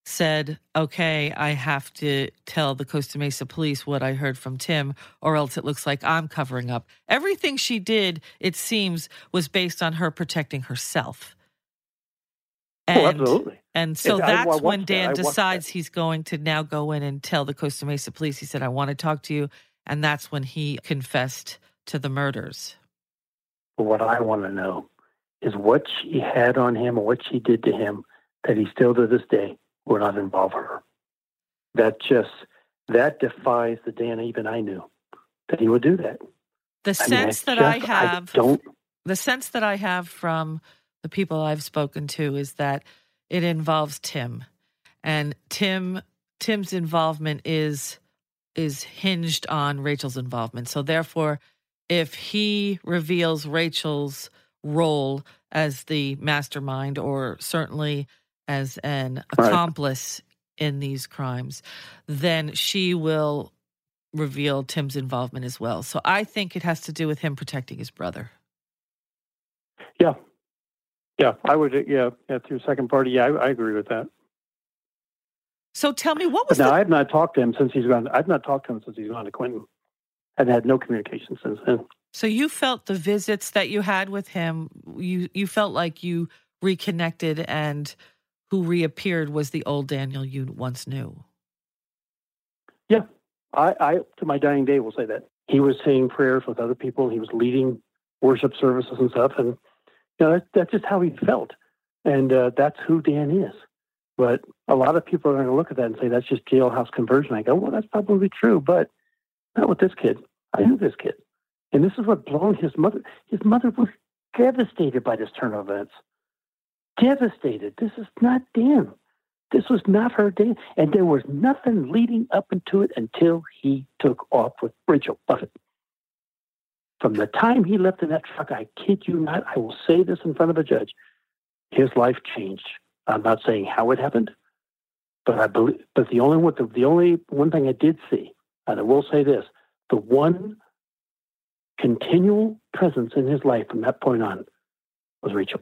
said, okay, I have to tell the Costa Mesa police what I heard from Tim, or else it looks like I'm covering up. Everything she did, it seems, was based on her protecting herself. oh, absolutely. And so Yes, I- I that's when. Dan I decides that. he's going to now go in and tell the Costa Mesa police. He said, I want to talk to you. And that's when he confessed to the murders. What I want to know is what she had on him or what she did to him that he still to this day will not involve her. That just that defies the Dan even I knew that he would do that. The I mean, sense I that I just- have, don't. the sense that I have from the people I've spoken to is that it involves Tim, and Tim Tim's involvement is is hinged on Rachel's involvement. So therefore, if he reveals Rachel's role as the mastermind or certainly as an Right. accomplice in these crimes, then she will reveal Tim's involvement as well. So I think it has to do with him protecting his brother. Yeah, yeah, I would. Yeah, yeah. To your second party, yeah, I, I agree with that. So tell me, what was now the, I've not talked to him since he's gone. I've not talked to him since he's gone to Quentin. I've had no communication since then. so you felt the visits that you had with him, you you felt like you reconnected and who reappeared was the old Daniel you once knew. Yeah, I, I to my dying day will say that he was saying prayers with other people. He was leading worship services and stuff, and you know that, that's just how he felt, and uh, that's who Dan is. But a lot of people are going to look at that and say that's just jailhouse conversion. I go, well, that's probably true, but not with this kid. I knew this kid, and this is what blown his mother. His mother was devastated by this turn of events. Devastated. This is not Dan. This was not her day, and there was nothing leading up into it until he took off with Rachel Buffett. From the time he left in that truck, I kid you not, I will say this in front of a judge, his life changed. I'm not saying how it happened, but I believe. But the only one, the, the only one thing I did see, and I will say this: the one continual presence in his life from that point on was Rachel.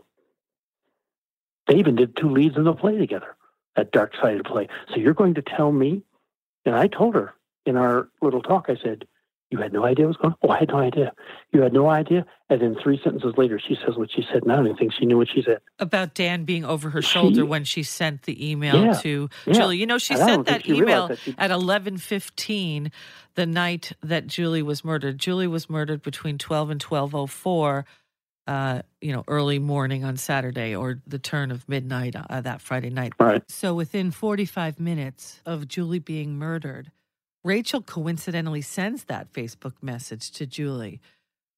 They even did two leads in the play together that dark sided play. So you're going to tell me? And I told her in our little talk, I said, You had no idea what was going on? Oh, I had no idea. You had no idea? And then three sentences later, she says what she said. And I don't even think she knew what she said. About Dan being over her She- shoulder when she sent the email Yeah, to yeah. Julie. You know, she sent that she email that she- at eleven fifteen, the night that Julie was murdered. Julie was murdered between twelve and twelve oh four. Uh, you know, early morning on Saturday or the turn of midnight uh, that Friday night. Right. So within 45 minutes of Julie being murdered, Rachel coincidentally sends that Facebook message to Julie,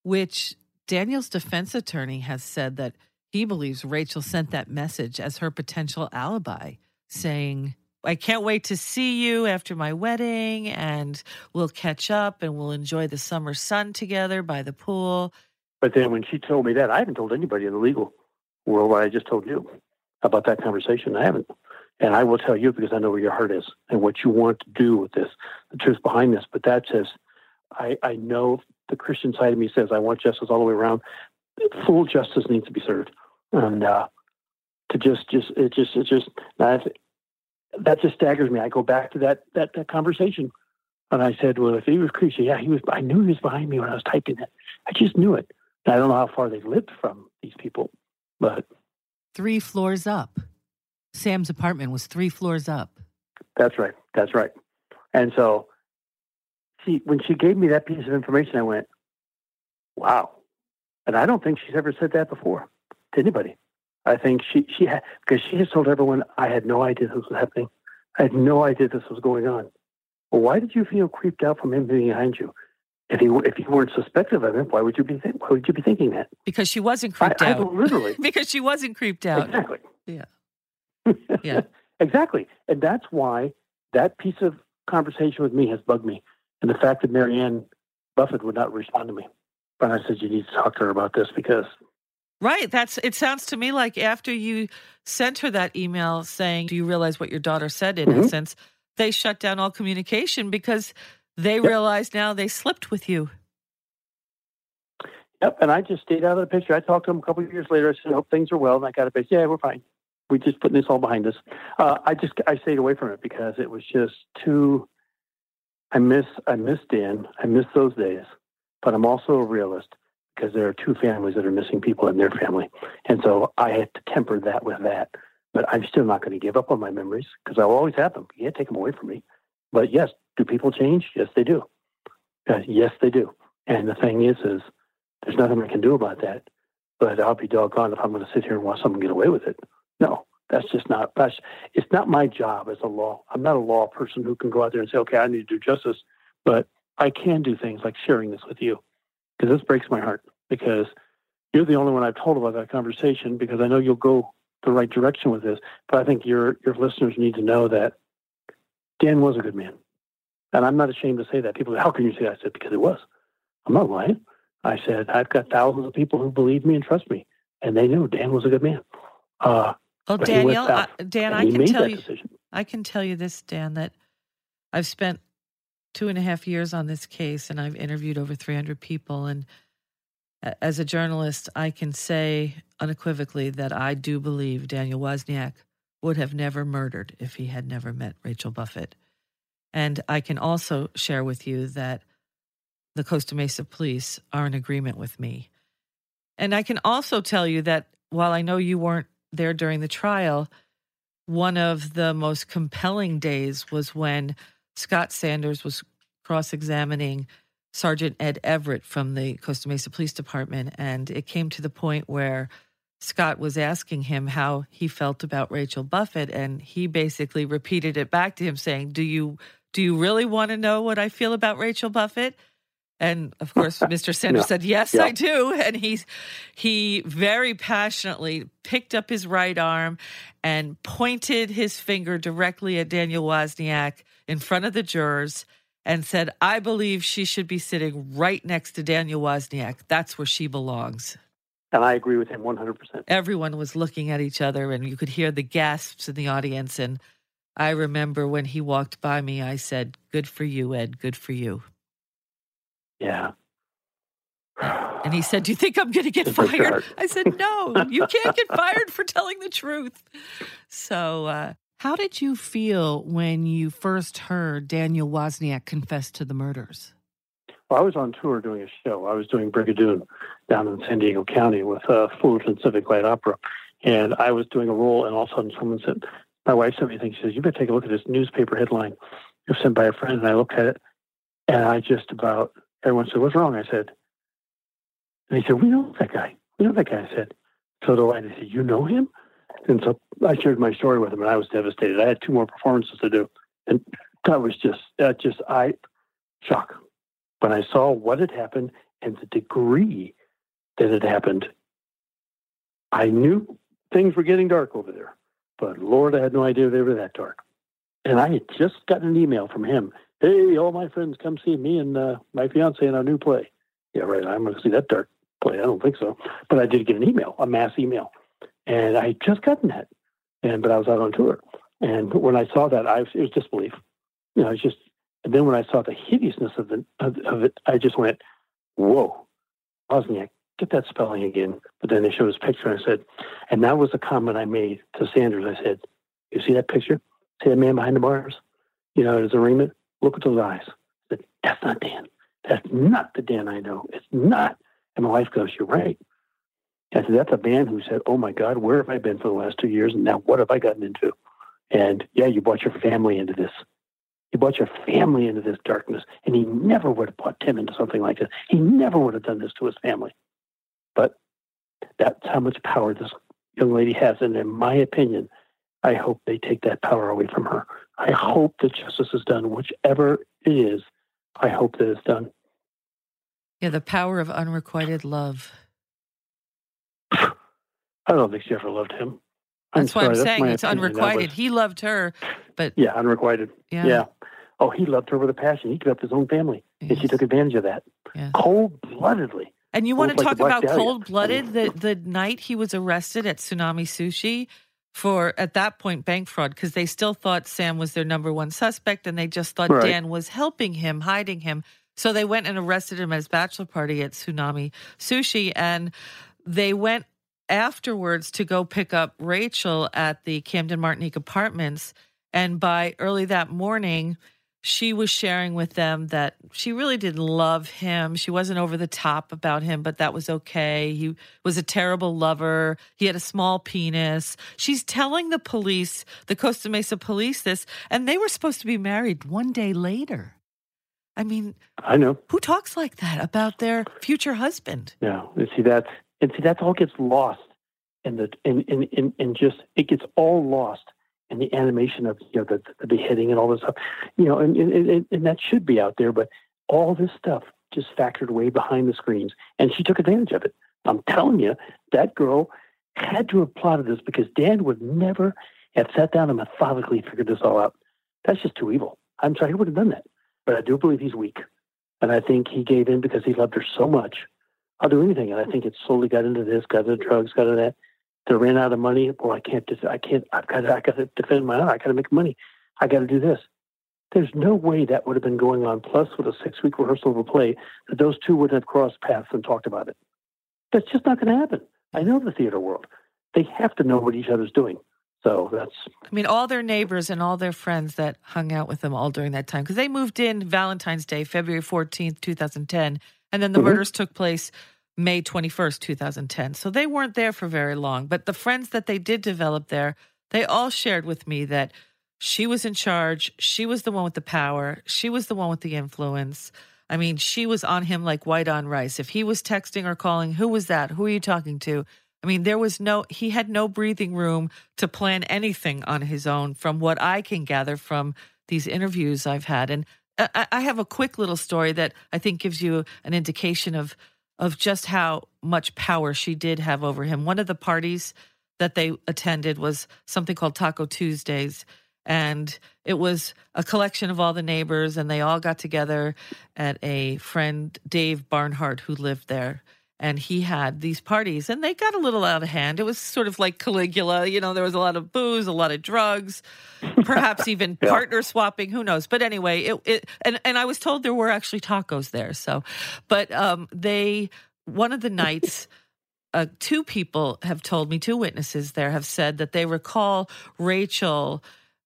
which Daniel's defense attorney has said that he believes Rachel sent that message as her potential alibi, saying, I can't wait to see you after my wedding, and we'll catch up and we'll enjoy the summer sun together by the pool. But then when she told me that, I haven't told anybody in the legal world what I just told you about that conversation. I haven't. And I will tell you because I know where your heart is and what you want to do with this, the truth behind this. But that says, I, I know the Christian side of me says I want justice all the way around. Full justice needs to be served. And uh, to just, just, it just, it just, that, that just staggers me. I go back to that, that, that conversation. And I said, well, if he was Christian, yeah, he was, I knew he was behind me when I was typing it. I just knew it. I don't know how far they've lived from these people, but three floors up. Sam's apartment was three floors up. That's right. That's right. And so, see, when she gave me that piece of information, I went, "Wow!" And I don't think she's ever said that before to anybody. I think she she had because she has told everyone I had no idea this was happening. I had no idea this was going on. Well, why did you feel creeped out from him being behind you? If you if you weren't suspective of him, why would you be th- why would you be thinking that? Because she wasn't creeped I, out. I, literally. [laughs] because she wasn't creeped out. Exactly. Yeah. Yeah. [laughs] exactly. And that's why that piece of conversation with me has bugged me. And the fact that Marianne Buffett would not respond to me. But I said, you need to talk to her about this because. Right. That's it sounds to me like after you sent her that email saying, Do you realize what your daughter said in mm-hmm. essence? They shut down all communication because they yep. realize now they slipped with you. Yep. And I just stayed out of the picture. I talked to them a couple of years later. I said, hope things are well. And I got a picture. Yeah, we're fine. We're just putting this all behind us. Uh, I just, I stayed away from it because it was just too, I miss, I miss Dan. I miss those days, but I'm also a realist because there are two families that are missing people in their family. And so I had to temper that with that. But I'm still not going to give up on my memories because I'll always have them. You can't take them away from me. But yes, do people change? Yes, they do. Uh, yes, they do. And the thing is, is there's nothing I can do about that. But I'll be doggone if I'm going to sit here and watch someone get away with it. No, that's just not. That's it's not my job as a law. I'm not a law person who can go out there and say, okay, I need to do justice. But I can do things like sharing this with you because this breaks my heart because you're the only one I've told about that conversation because I know you'll go the right direction with this. But I think your your listeners need to know that Dan was a good man. And I'm not ashamed to say that. People, how can you say that? I said, because it was. I'm not lying. I said, I've got thousands of people who believe me and trust me. And they knew Dan was a good man. Uh, Oh, well, Daniel, I, Dan, I can tell you, decision. I can tell you this, Dan, that I've spent two and a half years on this case and I've interviewed over 300 people. And as a journalist, I can say unequivocally that I do believe Daniel Wozniak would have never murdered if he had never met Rachel Buffett. And I can also share with you that the Costa Mesa police are in agreement with me. And I can also tell you that while I know you weren't there during the trial, one of the most compelling days was when Scott Sanders was cross examining Sergeant Ed Everett from the Costa Mesa Police Department. And it came to the point where Scott was asking him how he felt about Rachel Buffett. And he basically repeated it back to him, saying, Do you do you really want to know what I feel about Rachel Buffett? And of [laughs] course, Mr. Sanders said, "Yes, yeah. I do." [laughs] And he's he very passionately picked up his right arm and pointed his finger directly at Daniel Wozniak in front of the jurors and said, "I believe she should be sitting right next to Daniel Wozniak. That's where she belongs." And I agree with him 100%. Everyone was looking at each other and you could hear the gasps in the audience and I remember when he walked by me, I said, Good for you, Ed. Good for you. Yeah. And he said, Do you think I'm going to get [laughs] fired? I said, No, you can't get fired for telling the truth. So, uh, how did you feel when you first heard Daniel Wozniak confess to the murders? Well, I was on tour doing a show. I was doing Brigadoon down in San Diego County with uh, Fullerton Civic Light Opera. And I was doing a role, and all of a sudden someone said, my wife sent me a thing. She says, "You better take a look at this newspaper headline. It was sent by a friend." And I looked at it, and I just about everyone said, "What's wrong?" I said, and he said, "We know that guy. We know that guy." I said, "So do I." And he said, "You know him?" And so I shared my story with him, and I was devastated. I had two more performances to do, and that was just uh, just I shock when I saw what had happened and the degree that it happened. I knew things were getting dark over there, but Lord, I had no idea they were that dark. And I had just gotten an email from him. Hey, all my friends, come see me and uh, my fiance in our new play. Yeah, right. I'm going to see that dark play. I don't think so, but I did get an email, a mass email, and I had just gotten that. And but I was out on tour, and when I saw that, I was, it was disbelief. You know, it's just. And then when I saw the hideousness of, the, of, of it, I just went, "Whoa, Wozniak, get that spelling again." But then they showed his picture, and I said, and that was the comment I made to Sanders. I said, "You see that picture? See that man behind the bars? You know, his arraignment. Look at those eyes." Said, "That's not Dan. That's not the Dan I know. It's not." And my wife goes, "You're right." I said, "That's a man who said, oh my God, where have I been for the last two years? And now what have I gotten into?" And yeah, you brought your family into this. You brought your family into this darkness, and he never would have brought Tim into something like this. He never would have done this to his family. But that's how much power this young lady has. And in my opinion, I hope they take that power away from her. I hope that justice is done, whichever it is. I hope that it's done. Yeah, the power of unrequited love. [sighs] I don't think she ever loved him. I'm That's why sorry, I'm that's saying it's opinion. Unrequited. was- He loved her, but yeah, unrequited. yeah, Yeah. Oh, he loved her with a passion. He gave up his own family, and she took advantage of that yeah. cold bloodedly. And you want to Almost like talk about cold blooded? The the night he was arrested at Tsunami Sushi for at that point bank fraud because they still thought Sam was their number one suspect and they just thought Right. Dan was helping him, hiding him. So they went and arrested him at his bachelor party at Tsunami Sushi and they went afterwards to go pick up Rachel at the Camden Martinique apartments and by early that morning she was sharing with them that she really didn't love him. She wasn't over the top about him, but that was okay. He was a terrible lover. He had a small penis. She's telling the police, the Costa Mesa police, this, and they were supposed to be married one day later. I mean, I know. who talks like that about their future husband? Yeah, and see that, and see that all gets lost in the in in in, in just it gets all lost in the animation of you know the, the beheading and all this stuff, you know, and, and and and that should be out there, but all this stuff just factored way behind the screens, and she took advantage of it. I'm telling you, that girl had to have plotted this because Dan would never have sat down and methodically figured this all out. That's just too evil. I'm sorry, he would have done that, but I do believe he's weak, and I think he gave in because he loved her so much. I'll do anything. And I think it slowly got into this, got into drugs, got into that. They ran out of money. Well, I can't. Just, I can't. I've got. To, I got to defend my honor. I got to make money. I got to do this. There's no way that would have been going on. Plus, with a six-week rehearsal of a play, that those two wouldn't have crossed paths and talked about it. That's just not going to happen. I know the theater world. They have to know what each other's doing. So that's I mean, all their neighbors and all their friends that hung out with them all during that time because they moved in Valentine's Day, February 14th, 2010. And then the Mhm. murders took place May 21st, 2010. So they weren't there for very long. But the friends that they did develop there, they all shared with me that she was in charge. She was the one with the power. She was the one with the influence. I mean, she was on him like white on rice. If he was texting or calling, who was that? Who are you talking to? I mean, there was no, he had no breathing room to plan anything on his own from what I can gather from these interviews I've had. And uh, I, I have a quick little story that I think gives you an indication of, of just how much power she did have over him. One of the parties that they attended was something called Taco Tuesdays. And it was a collection of all the neighbors, and they all got together at a friend, Dave Barnhart, who lived there and he had these parties and they got a little out of hand. It was sort of like Caligula, you know, there was a lot of booze, a lot of drugs, perhaps [laughs] even Yeah. partner swapping, who knows. But anyway, it, it and and I was told there were actually tacos there. So, but um they one of the nights [laughs] uh, two people have told me, two witnesses there have said that they recall Rachel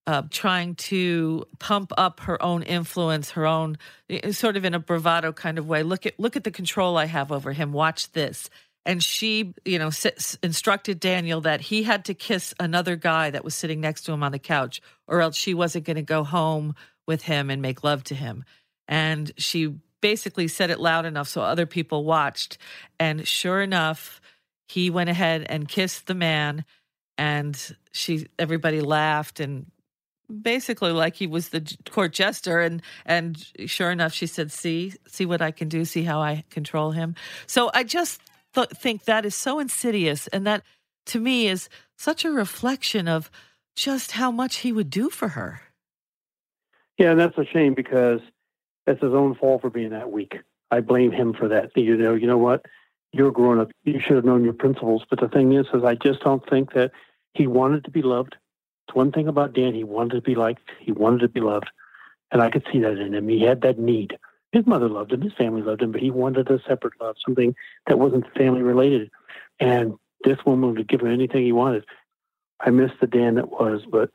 uh, trying to pump up her own influence, her own eh, sort of in a bravado kind of way. Look at look at the control I have over him. Watch this. And she, you know, s- instructed Daniel that he had to kiss another guy that was sitting next to him on the couch, or else she wasn't going to go home with him and make love to him. And she basically said it loud enough so other people watched. And sure enough, he went ahead and kissed the man and she everybody laughed and basically like he was the court jester and and sure enough she said see see what i can do see how i control him. So i just th- think that is so insidious and that to me is such a reflection of just how much he would do for her. Yeah and that's a shame because that's his own fault for being that weak. I blame him for that. You know you know what? You're grown up. You should have known your principles. But the thing is is i just don't think that he wanted to be loved it's one thing about Dan. He wanted to be liked. He wanted to be loved. And I could see that in him. He had that need. His mother loved him. His family loved him, but he wanted a separate love, something that wasn't family related. And this woman would give him anything he wanted. I miss the Dan that was, but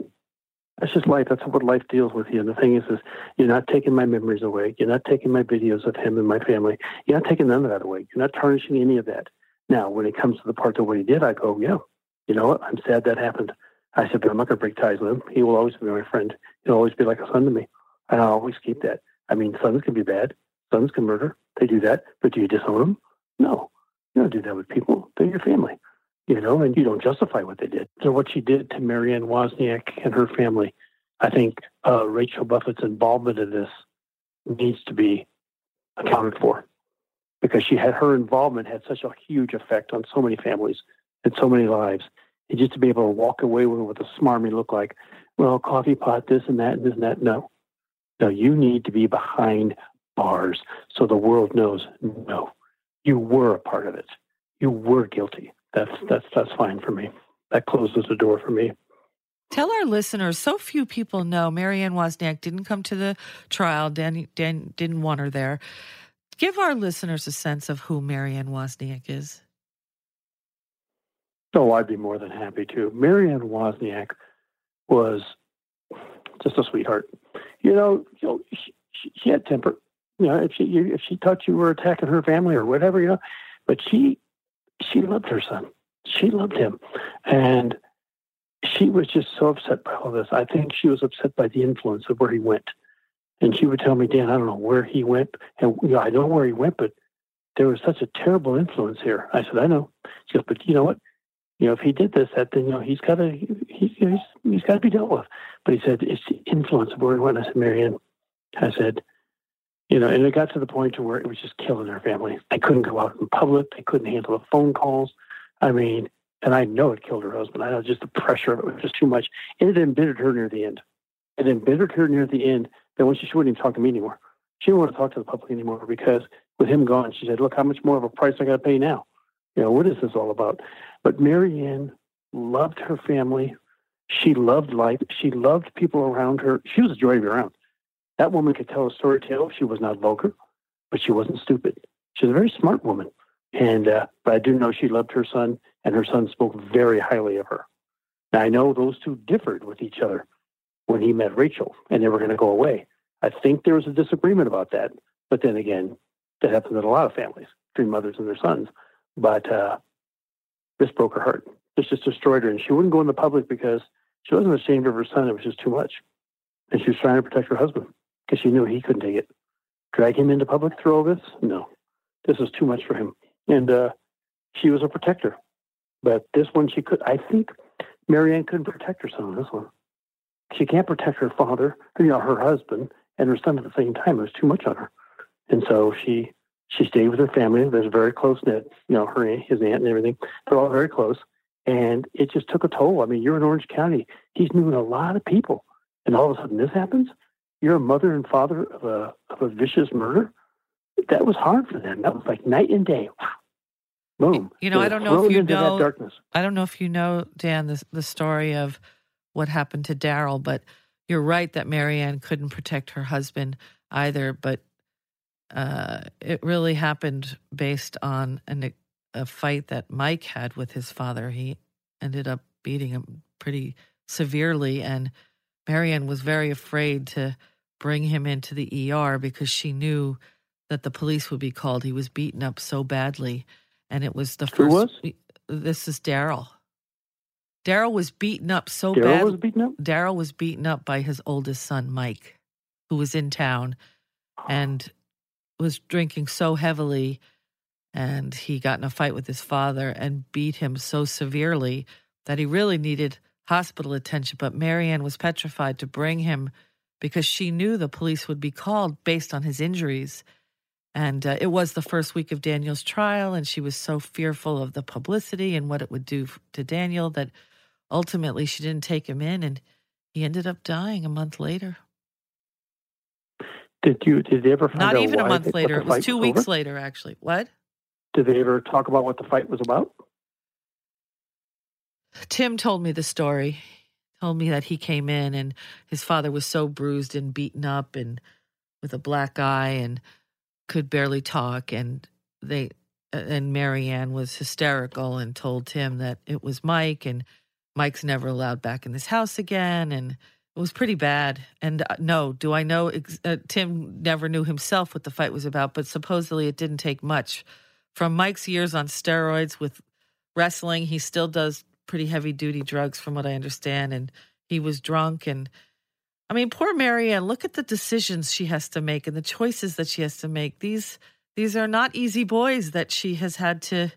that's just life. That's what life deals with you. And the thing is, is you're not taking my memories away. You're not taking my videos of him and my family. You're not taking none of that away. You're not tarnishing any of that. Now, when it comes to the part of what he did, I go, yeah, you know what? I'm sad that happened. I said, but I'm not going to break ties with him. He will always be my friend. He'll always be like a son to me. And I'll always keep that. I mean, sons can be bad. Sons can murder. They do that. But do you disown them? No. You don't do that with people. They're your family, you know, and you don't justify what they did. So what she did to Marianne Wozniak and her family, I think uh, Rachel Buffett's involvement in this needs to be accounted for because she had her involvement had such a huge effect on so many families and so many lives and just to be able to walk away with what a smarmy look like, well, coffee pot, this and that, and this and that. No. No, you need to be behind bars so the world knows no, you were a part of it. You were guilty. That's that's that's fine for me. That closes the door for me. Tell our listeners, so few people know Marianne Wozniak didn't come to the trial. Dan, Dan didn't want her there. Give our listeners a sense of who Marianne Wozniak is. Oh, I'd be more than happy to. Marianne Wozniak was just a sweetheart. You know, you know, she, she had temper. You know, if she if she thought you were attacking her family or whatever, you know, but she she loved her son. She loved him, and she was just so upset by all this. I think she was upset by the influence of where he went. And she would tell me, Dan, I don't know where he went, and you know, I know where he went, but there was such a terrible influence here. I said, I know. She goes, but you know what? You know, if he did this, that then you know he's got to he's he's, he's got to be dealt with. But he said it's the influence of he. I said, Marianne, I said, you know, and it got to the point to where it was just killing their family. They couldn't go out in public. They couldn't handle the phone calls. I mean, and I know it killed her husband. I know just the pressure of it was just too much. And it embittered her near the end. It embittered her near the end that when she, she wouldn't even talk to me anymore. She didn't want to talk to the public anymore because with him gone, she said, look, how much more of a price I got to pay now? You know, what is this all about? But Marianne loved her family. She loved life. She loved people around her. She was a joy to be around. That woman could tell a story tale. She was not vulgar, but she wasn't stupid. She was a very smart woman. And uh, but I do know she loved her son, and her son spoke very highly of her. Now I know those two differed with each other when he met Rachel, and they were going to go away. I think there was a disagreement about that. But then again, that happens in a lot of families between mothers and their sons. But uh, this broke her heart. This just destroyed her. And she wouldn't go in the public because she wasn't ashamed of her son. It was just too much. And she was trying to protect her husband because she knew he couldn't take it. Drag him into public through all this? No. This was too much for him. And uh, she was a protector. But this one, she could, I think Marianne couldn't protect her son on this one. She can't protect her father, you know, her husband, and her son at the same time. It was too much on her. And so she she stayed with her family. There's very close knit, you know, her his aunt and everything. They're all very close, and it just took a toll. I mean, you're in Orange County. He's moving a lot of people, and all of a sudden this happens. You're a mother and father of a of a vicious murder. That was hard for them. That was like night and day. Boom. You know, I don't know if you know. Darkness. I don't know if you know, Dan, the the story of what happened to Daryl, but you're right that Marianne couldn't protect her husband either. But uh, it really happened based on an, a fight that Mike had with his father. He ended up beating him pretty severely, and Marianne was very afraid to bring him into the ER because she knew that the police would be called. He was beaten up so badly, and it was the Who first. Was? This is Daryl. Daryl was beaten up so Daryl bad. was beaten up. Daryl was beaten up by his oldest son, Mike, who was in town, and was drinking so heavily and he got in a fight with his father and beat him so severely that he really needed hospital attention, but Marianne was petrified to bring him because she knew the police would be called based on his injuries. And uh, it was the first week of Daniel's trial, and she was so fearful of the publicity and what it would do to Daniel that ultimately she didn't take him in, and he ended up dying a month later. Did you? Did they ever find out? Not out even a month later. It was two weeks over? later, actually. What? Did they ever talk about what the fight was about? Tim told me the story. Told me that he came in and his father was so bruised and beaten up and with a black eye and could barely talk and they and Marianne was hysterical and told Tim that it was Mike and Mike's never allowed back in this house again and it was pretty bad. And uh, no, do I know ex- uh, Tim never knew himself what the fight was about, but supposedly it didn't take much from Mike's years on steroids with wrestling. He still does pretty heavy duty drugs, from what I understand. And he was drunk. And I mean, poor Marianne, look at the decisions she has to make and the choices that she has to make. These these are not easy boys that she has had to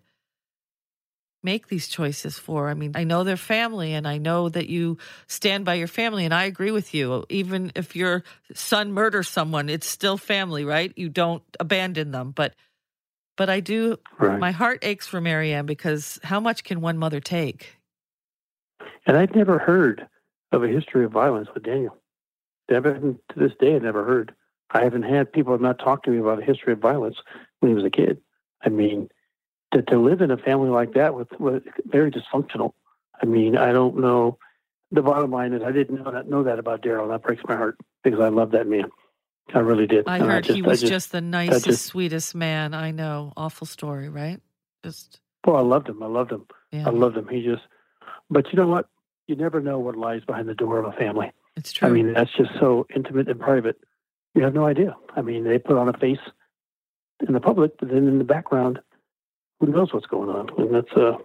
make these choices for. I mean, I know they're family and I know that you stand by your family and I agree with you. Even if your son murders someone, it's still family, right? You don't abandon them. But but I do Right. my heart aches for Marianne because how much can one mother take? And I'd never heard of a history of violence with Daniel. Never, to this day, I've never heard. I haven't had people have not talked to me about a history of violence when he was a kid. I mean, to, to live in a family like that with, with very dysfunctional. I mean, I don't know. The bottom line is, I didn't know that, know that about Daryl. That breaks my heart because I love that man. I really did. I And heard just, he was just, just, the nicest, just- sweetest man. I know. Awful story, right? Just Well, I loved him. I loved him. yeah, I loved him. He just. But you know what? You never know what lies behind the door of a family. it's true. I mean, that's just so intimate and private. You have no idea. I mean, they put on a face in the public, but then in the background, who knows what's going on? And that's uh,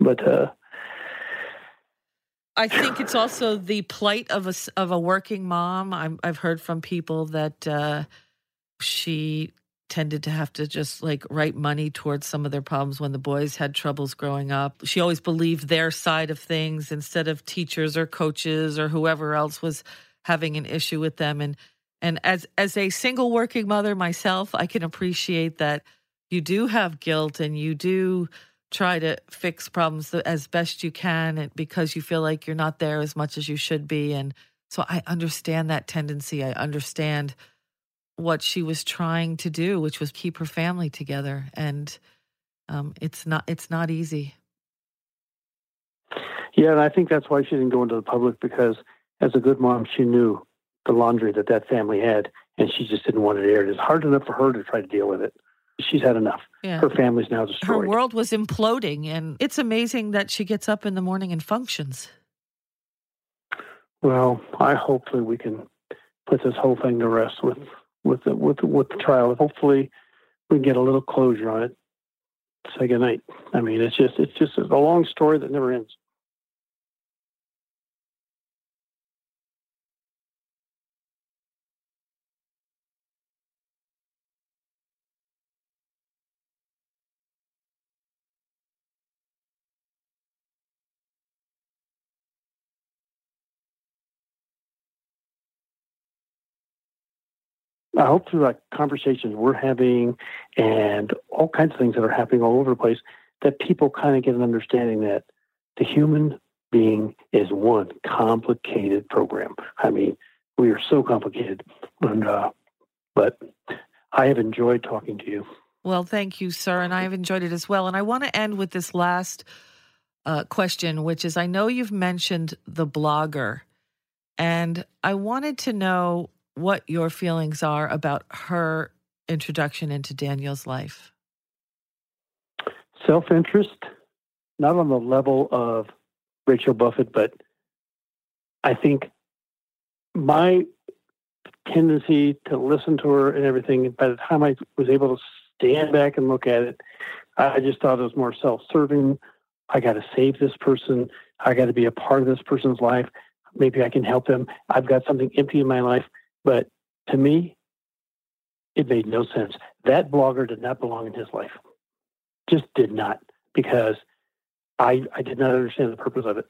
but uh, I think it's also the plight of a of a working mom. I'm, I've heard from people that uh, she tended to have to just like write money towards some of their problems when the boys had troubles growing up. She always believed their side of things instead of teachers or coaches or whoever else was having an issue with them. And and as as a single working mother myself, I can appreciate that you do have guilt and you do try to fix problems as best you can because you feel like you're not there as much as you should be and so i understand that tendency i understand what she was trying to do which was keep her family together and um, it's not it's not easy yeah, and I think that's why she didn't go into the public because as a good mom, she knew the laundry that that family had, and she just didn't want it aired. It's hard enough for her to try to deal with it. She's had enough. yeah Her family's now destroyed. her world was imploding and it's amazing that she gets up in the morning and functions Well, I hopefully we can put this whole thing to rest with with the, with the, with the trial. Hopefully, we can get a little closure on it. Say goodnight. I mean, it's just it's just a long story that never ends. I hope through like conversations we're having and all kinds of things that are happening all over the place that people kind of get an understanding that the human being is one complicated program. I mean, we are so complicated, and uh, but I have enjoyed talking to you. Well, thank you, sir. And I've enjoyed it as well. And I want to end with this last uh, question, which is I know you've mentioned the blogger, and I wanted to know what your feelings are about her introduction into Daniel's life. Self interest, not on the level of Rachel Buffett, but I think my tendency to listen to her and everything, by the time I was able to stand back and look at it, I just thought it was more self serving. I got to save this person. I got to be a part of this person's life. Maybe I can help them. I've got something empty in my life. But to me, it made no sense. That blogger did not belong in his life. Just did not, because I I did not understand the purpose of it.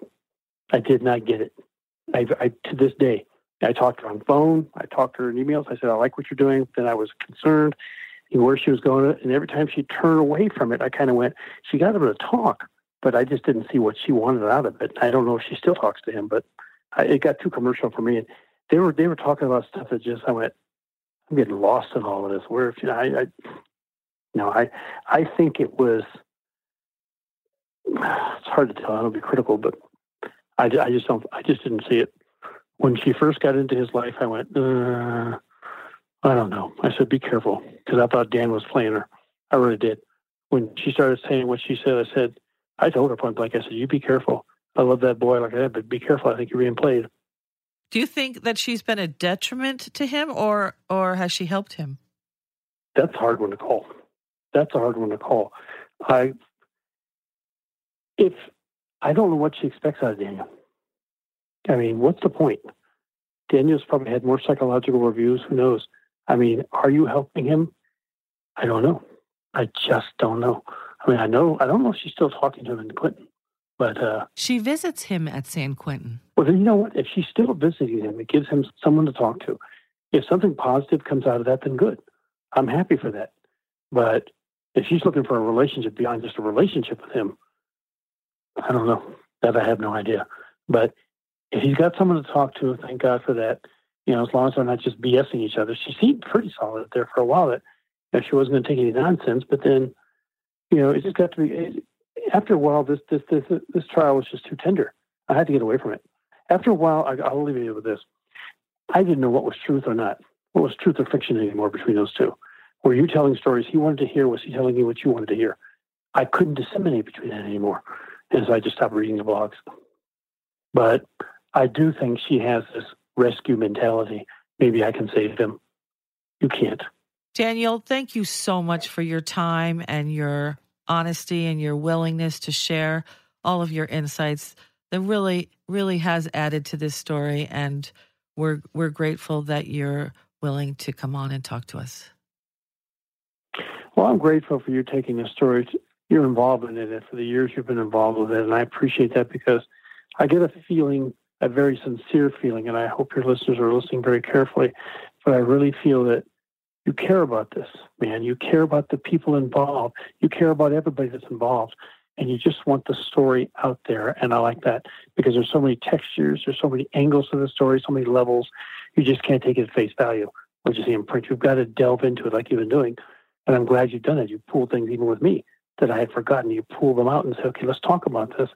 I did not get it. I, I to this day, I talked to her on phone. I talked to her in emails. I said, I like what you're doing. Then I was concerned where she was going. And every time she turned away from it, I kind of went, she got him to talk, but I just didn't see what she wanted out of it. I don't know if she still talks to him, but I, it got too commercial for me. And they were, they were talking about stuff that just, I went, I'm getting lost in all of this. Where, you know, I, I, no, I, I think it was, it's hard to tell. I don't be critical, but I, I just don't, I just didn't see it when she first got into his life, I went, uh, I don't know. I said, be careful because I thought Dan was playing her. I really did. When she started saying what she said, I said, I told her point blank, I said, you be careful. I love that boy like that, but be careful. I think you're being played. Do you think that she's been a detriment to him or or has she helped him? That's a hard one to call. That's a hard one to call. I if I don't know what she expects out of Daniel. I mean, what's the point? Daniel's probably had more psychological reviews. Who knows? I mean, are you helping him? I don't know. I just don't know. I mean, I know I don't know if she's still talking to him in Quentin, but uh, she visits him at San Quentin. Well, then you know what? If she's still visiting him, it gives him someone to talk to. If something positive comes out of that, then good. I'm happy for that. But if she's looking for a relationship beyond just a relationship with him, I don't know. That I have no idea. But if he's got someone to talk to, thank God for that. You know, as long as they're not just BSing each other. She seemed pretty solid there for a while. That you know, she wasn't going to take any nonsense. But then, you know, it just got to be. After a while, this this this this trial was just too tender. I had to get away from it. After a while, I, I'll leave you with this. I didn't know what was truth or not. What was truth or fiction anymore between those two? Were you telling stories he wanted to hear? Was he telling you what you wanted to hear? I couldn't disseminate between that anymore. And so I just stopped reading the blogs. But I do think she has this rescue mentality. Maybe I can save him. You can't. Daniel, thank you so much for your time and your honesty and your willingness to share all of your insights. That really, really has added to this story, and we're we're grateful that you're willing to come on and talk to us. Well, I'm grateful for you taking this story. You're involved in it for the years you've been involved with it, and I appreciate that because I get a feeling a very sincere feeling, and I hope your listeners are listening very carefully. But I really feel that you care about this, man. You care about the people involved. You care about everybody that's involved. And you just want the story out there. And I like that because there's so many textures, there's so many angles to the story, so many levels. You just can't take it at face value, what you see in print. You've got to delve into it like you've been doing. And I'm glad you've done it. You pulled things even with me that I had forgotten. You pull them out and say, okay, let's talk about this.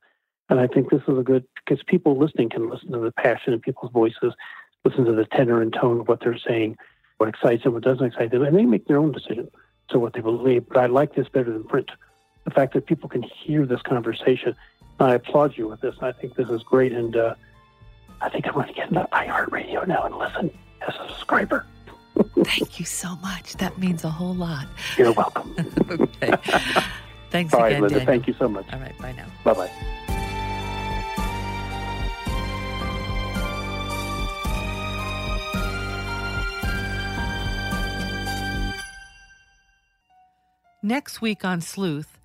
And I think this is a good because people listening can listen to the passion in people's voices, listen to the tenor and tone of what they're saying, what excites them, what doesn't excite them, and they make their own decision to what they believe. But I like this better than print. The fact that people can hear this conversation. I applaud you with this. I think this is great, and uh, I think I'm going to get into iHeartRadio now and listen as a subscriber. Thank you so much. That means a whole lot. You're welcome. [laughs] okay. [laughs] Thanks All again, right, Linda. Daniel. Thank you so much. All right. Bye now. Bye bye. Next week on Sleuth,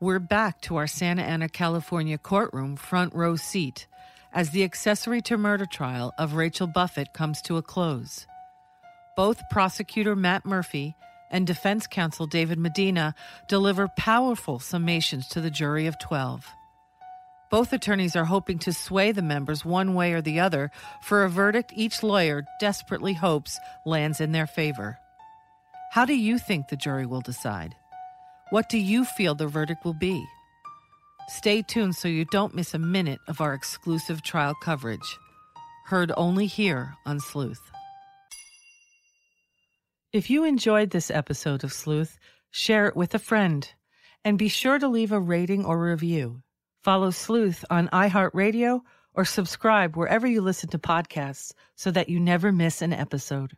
we're back to our Santa Ana, California courtroom front row seat as the accessory to murder trial of Rachel Buffett comes to a close. Both prosecutor Matt Murphy and defense counsel David Medina deliver powerful summations to the jury of 12. Both attorneys are hoping to sway the members one way or the other for a verdict each lawyer desperately hopes lands in their favor. How do you think the jury will decide? What do you feel the verdict will be? Stay tuned so you don't miss a minute of our exclusive trial coverage. Heard only here on Sleuth. If you enjoyed this episode of Sleuth, share it with a friend and be sure to leave a rating or review. Follow Sleuth on iHeartRadio or subscribe wherever you listen to podcasts so that you never miss an episode.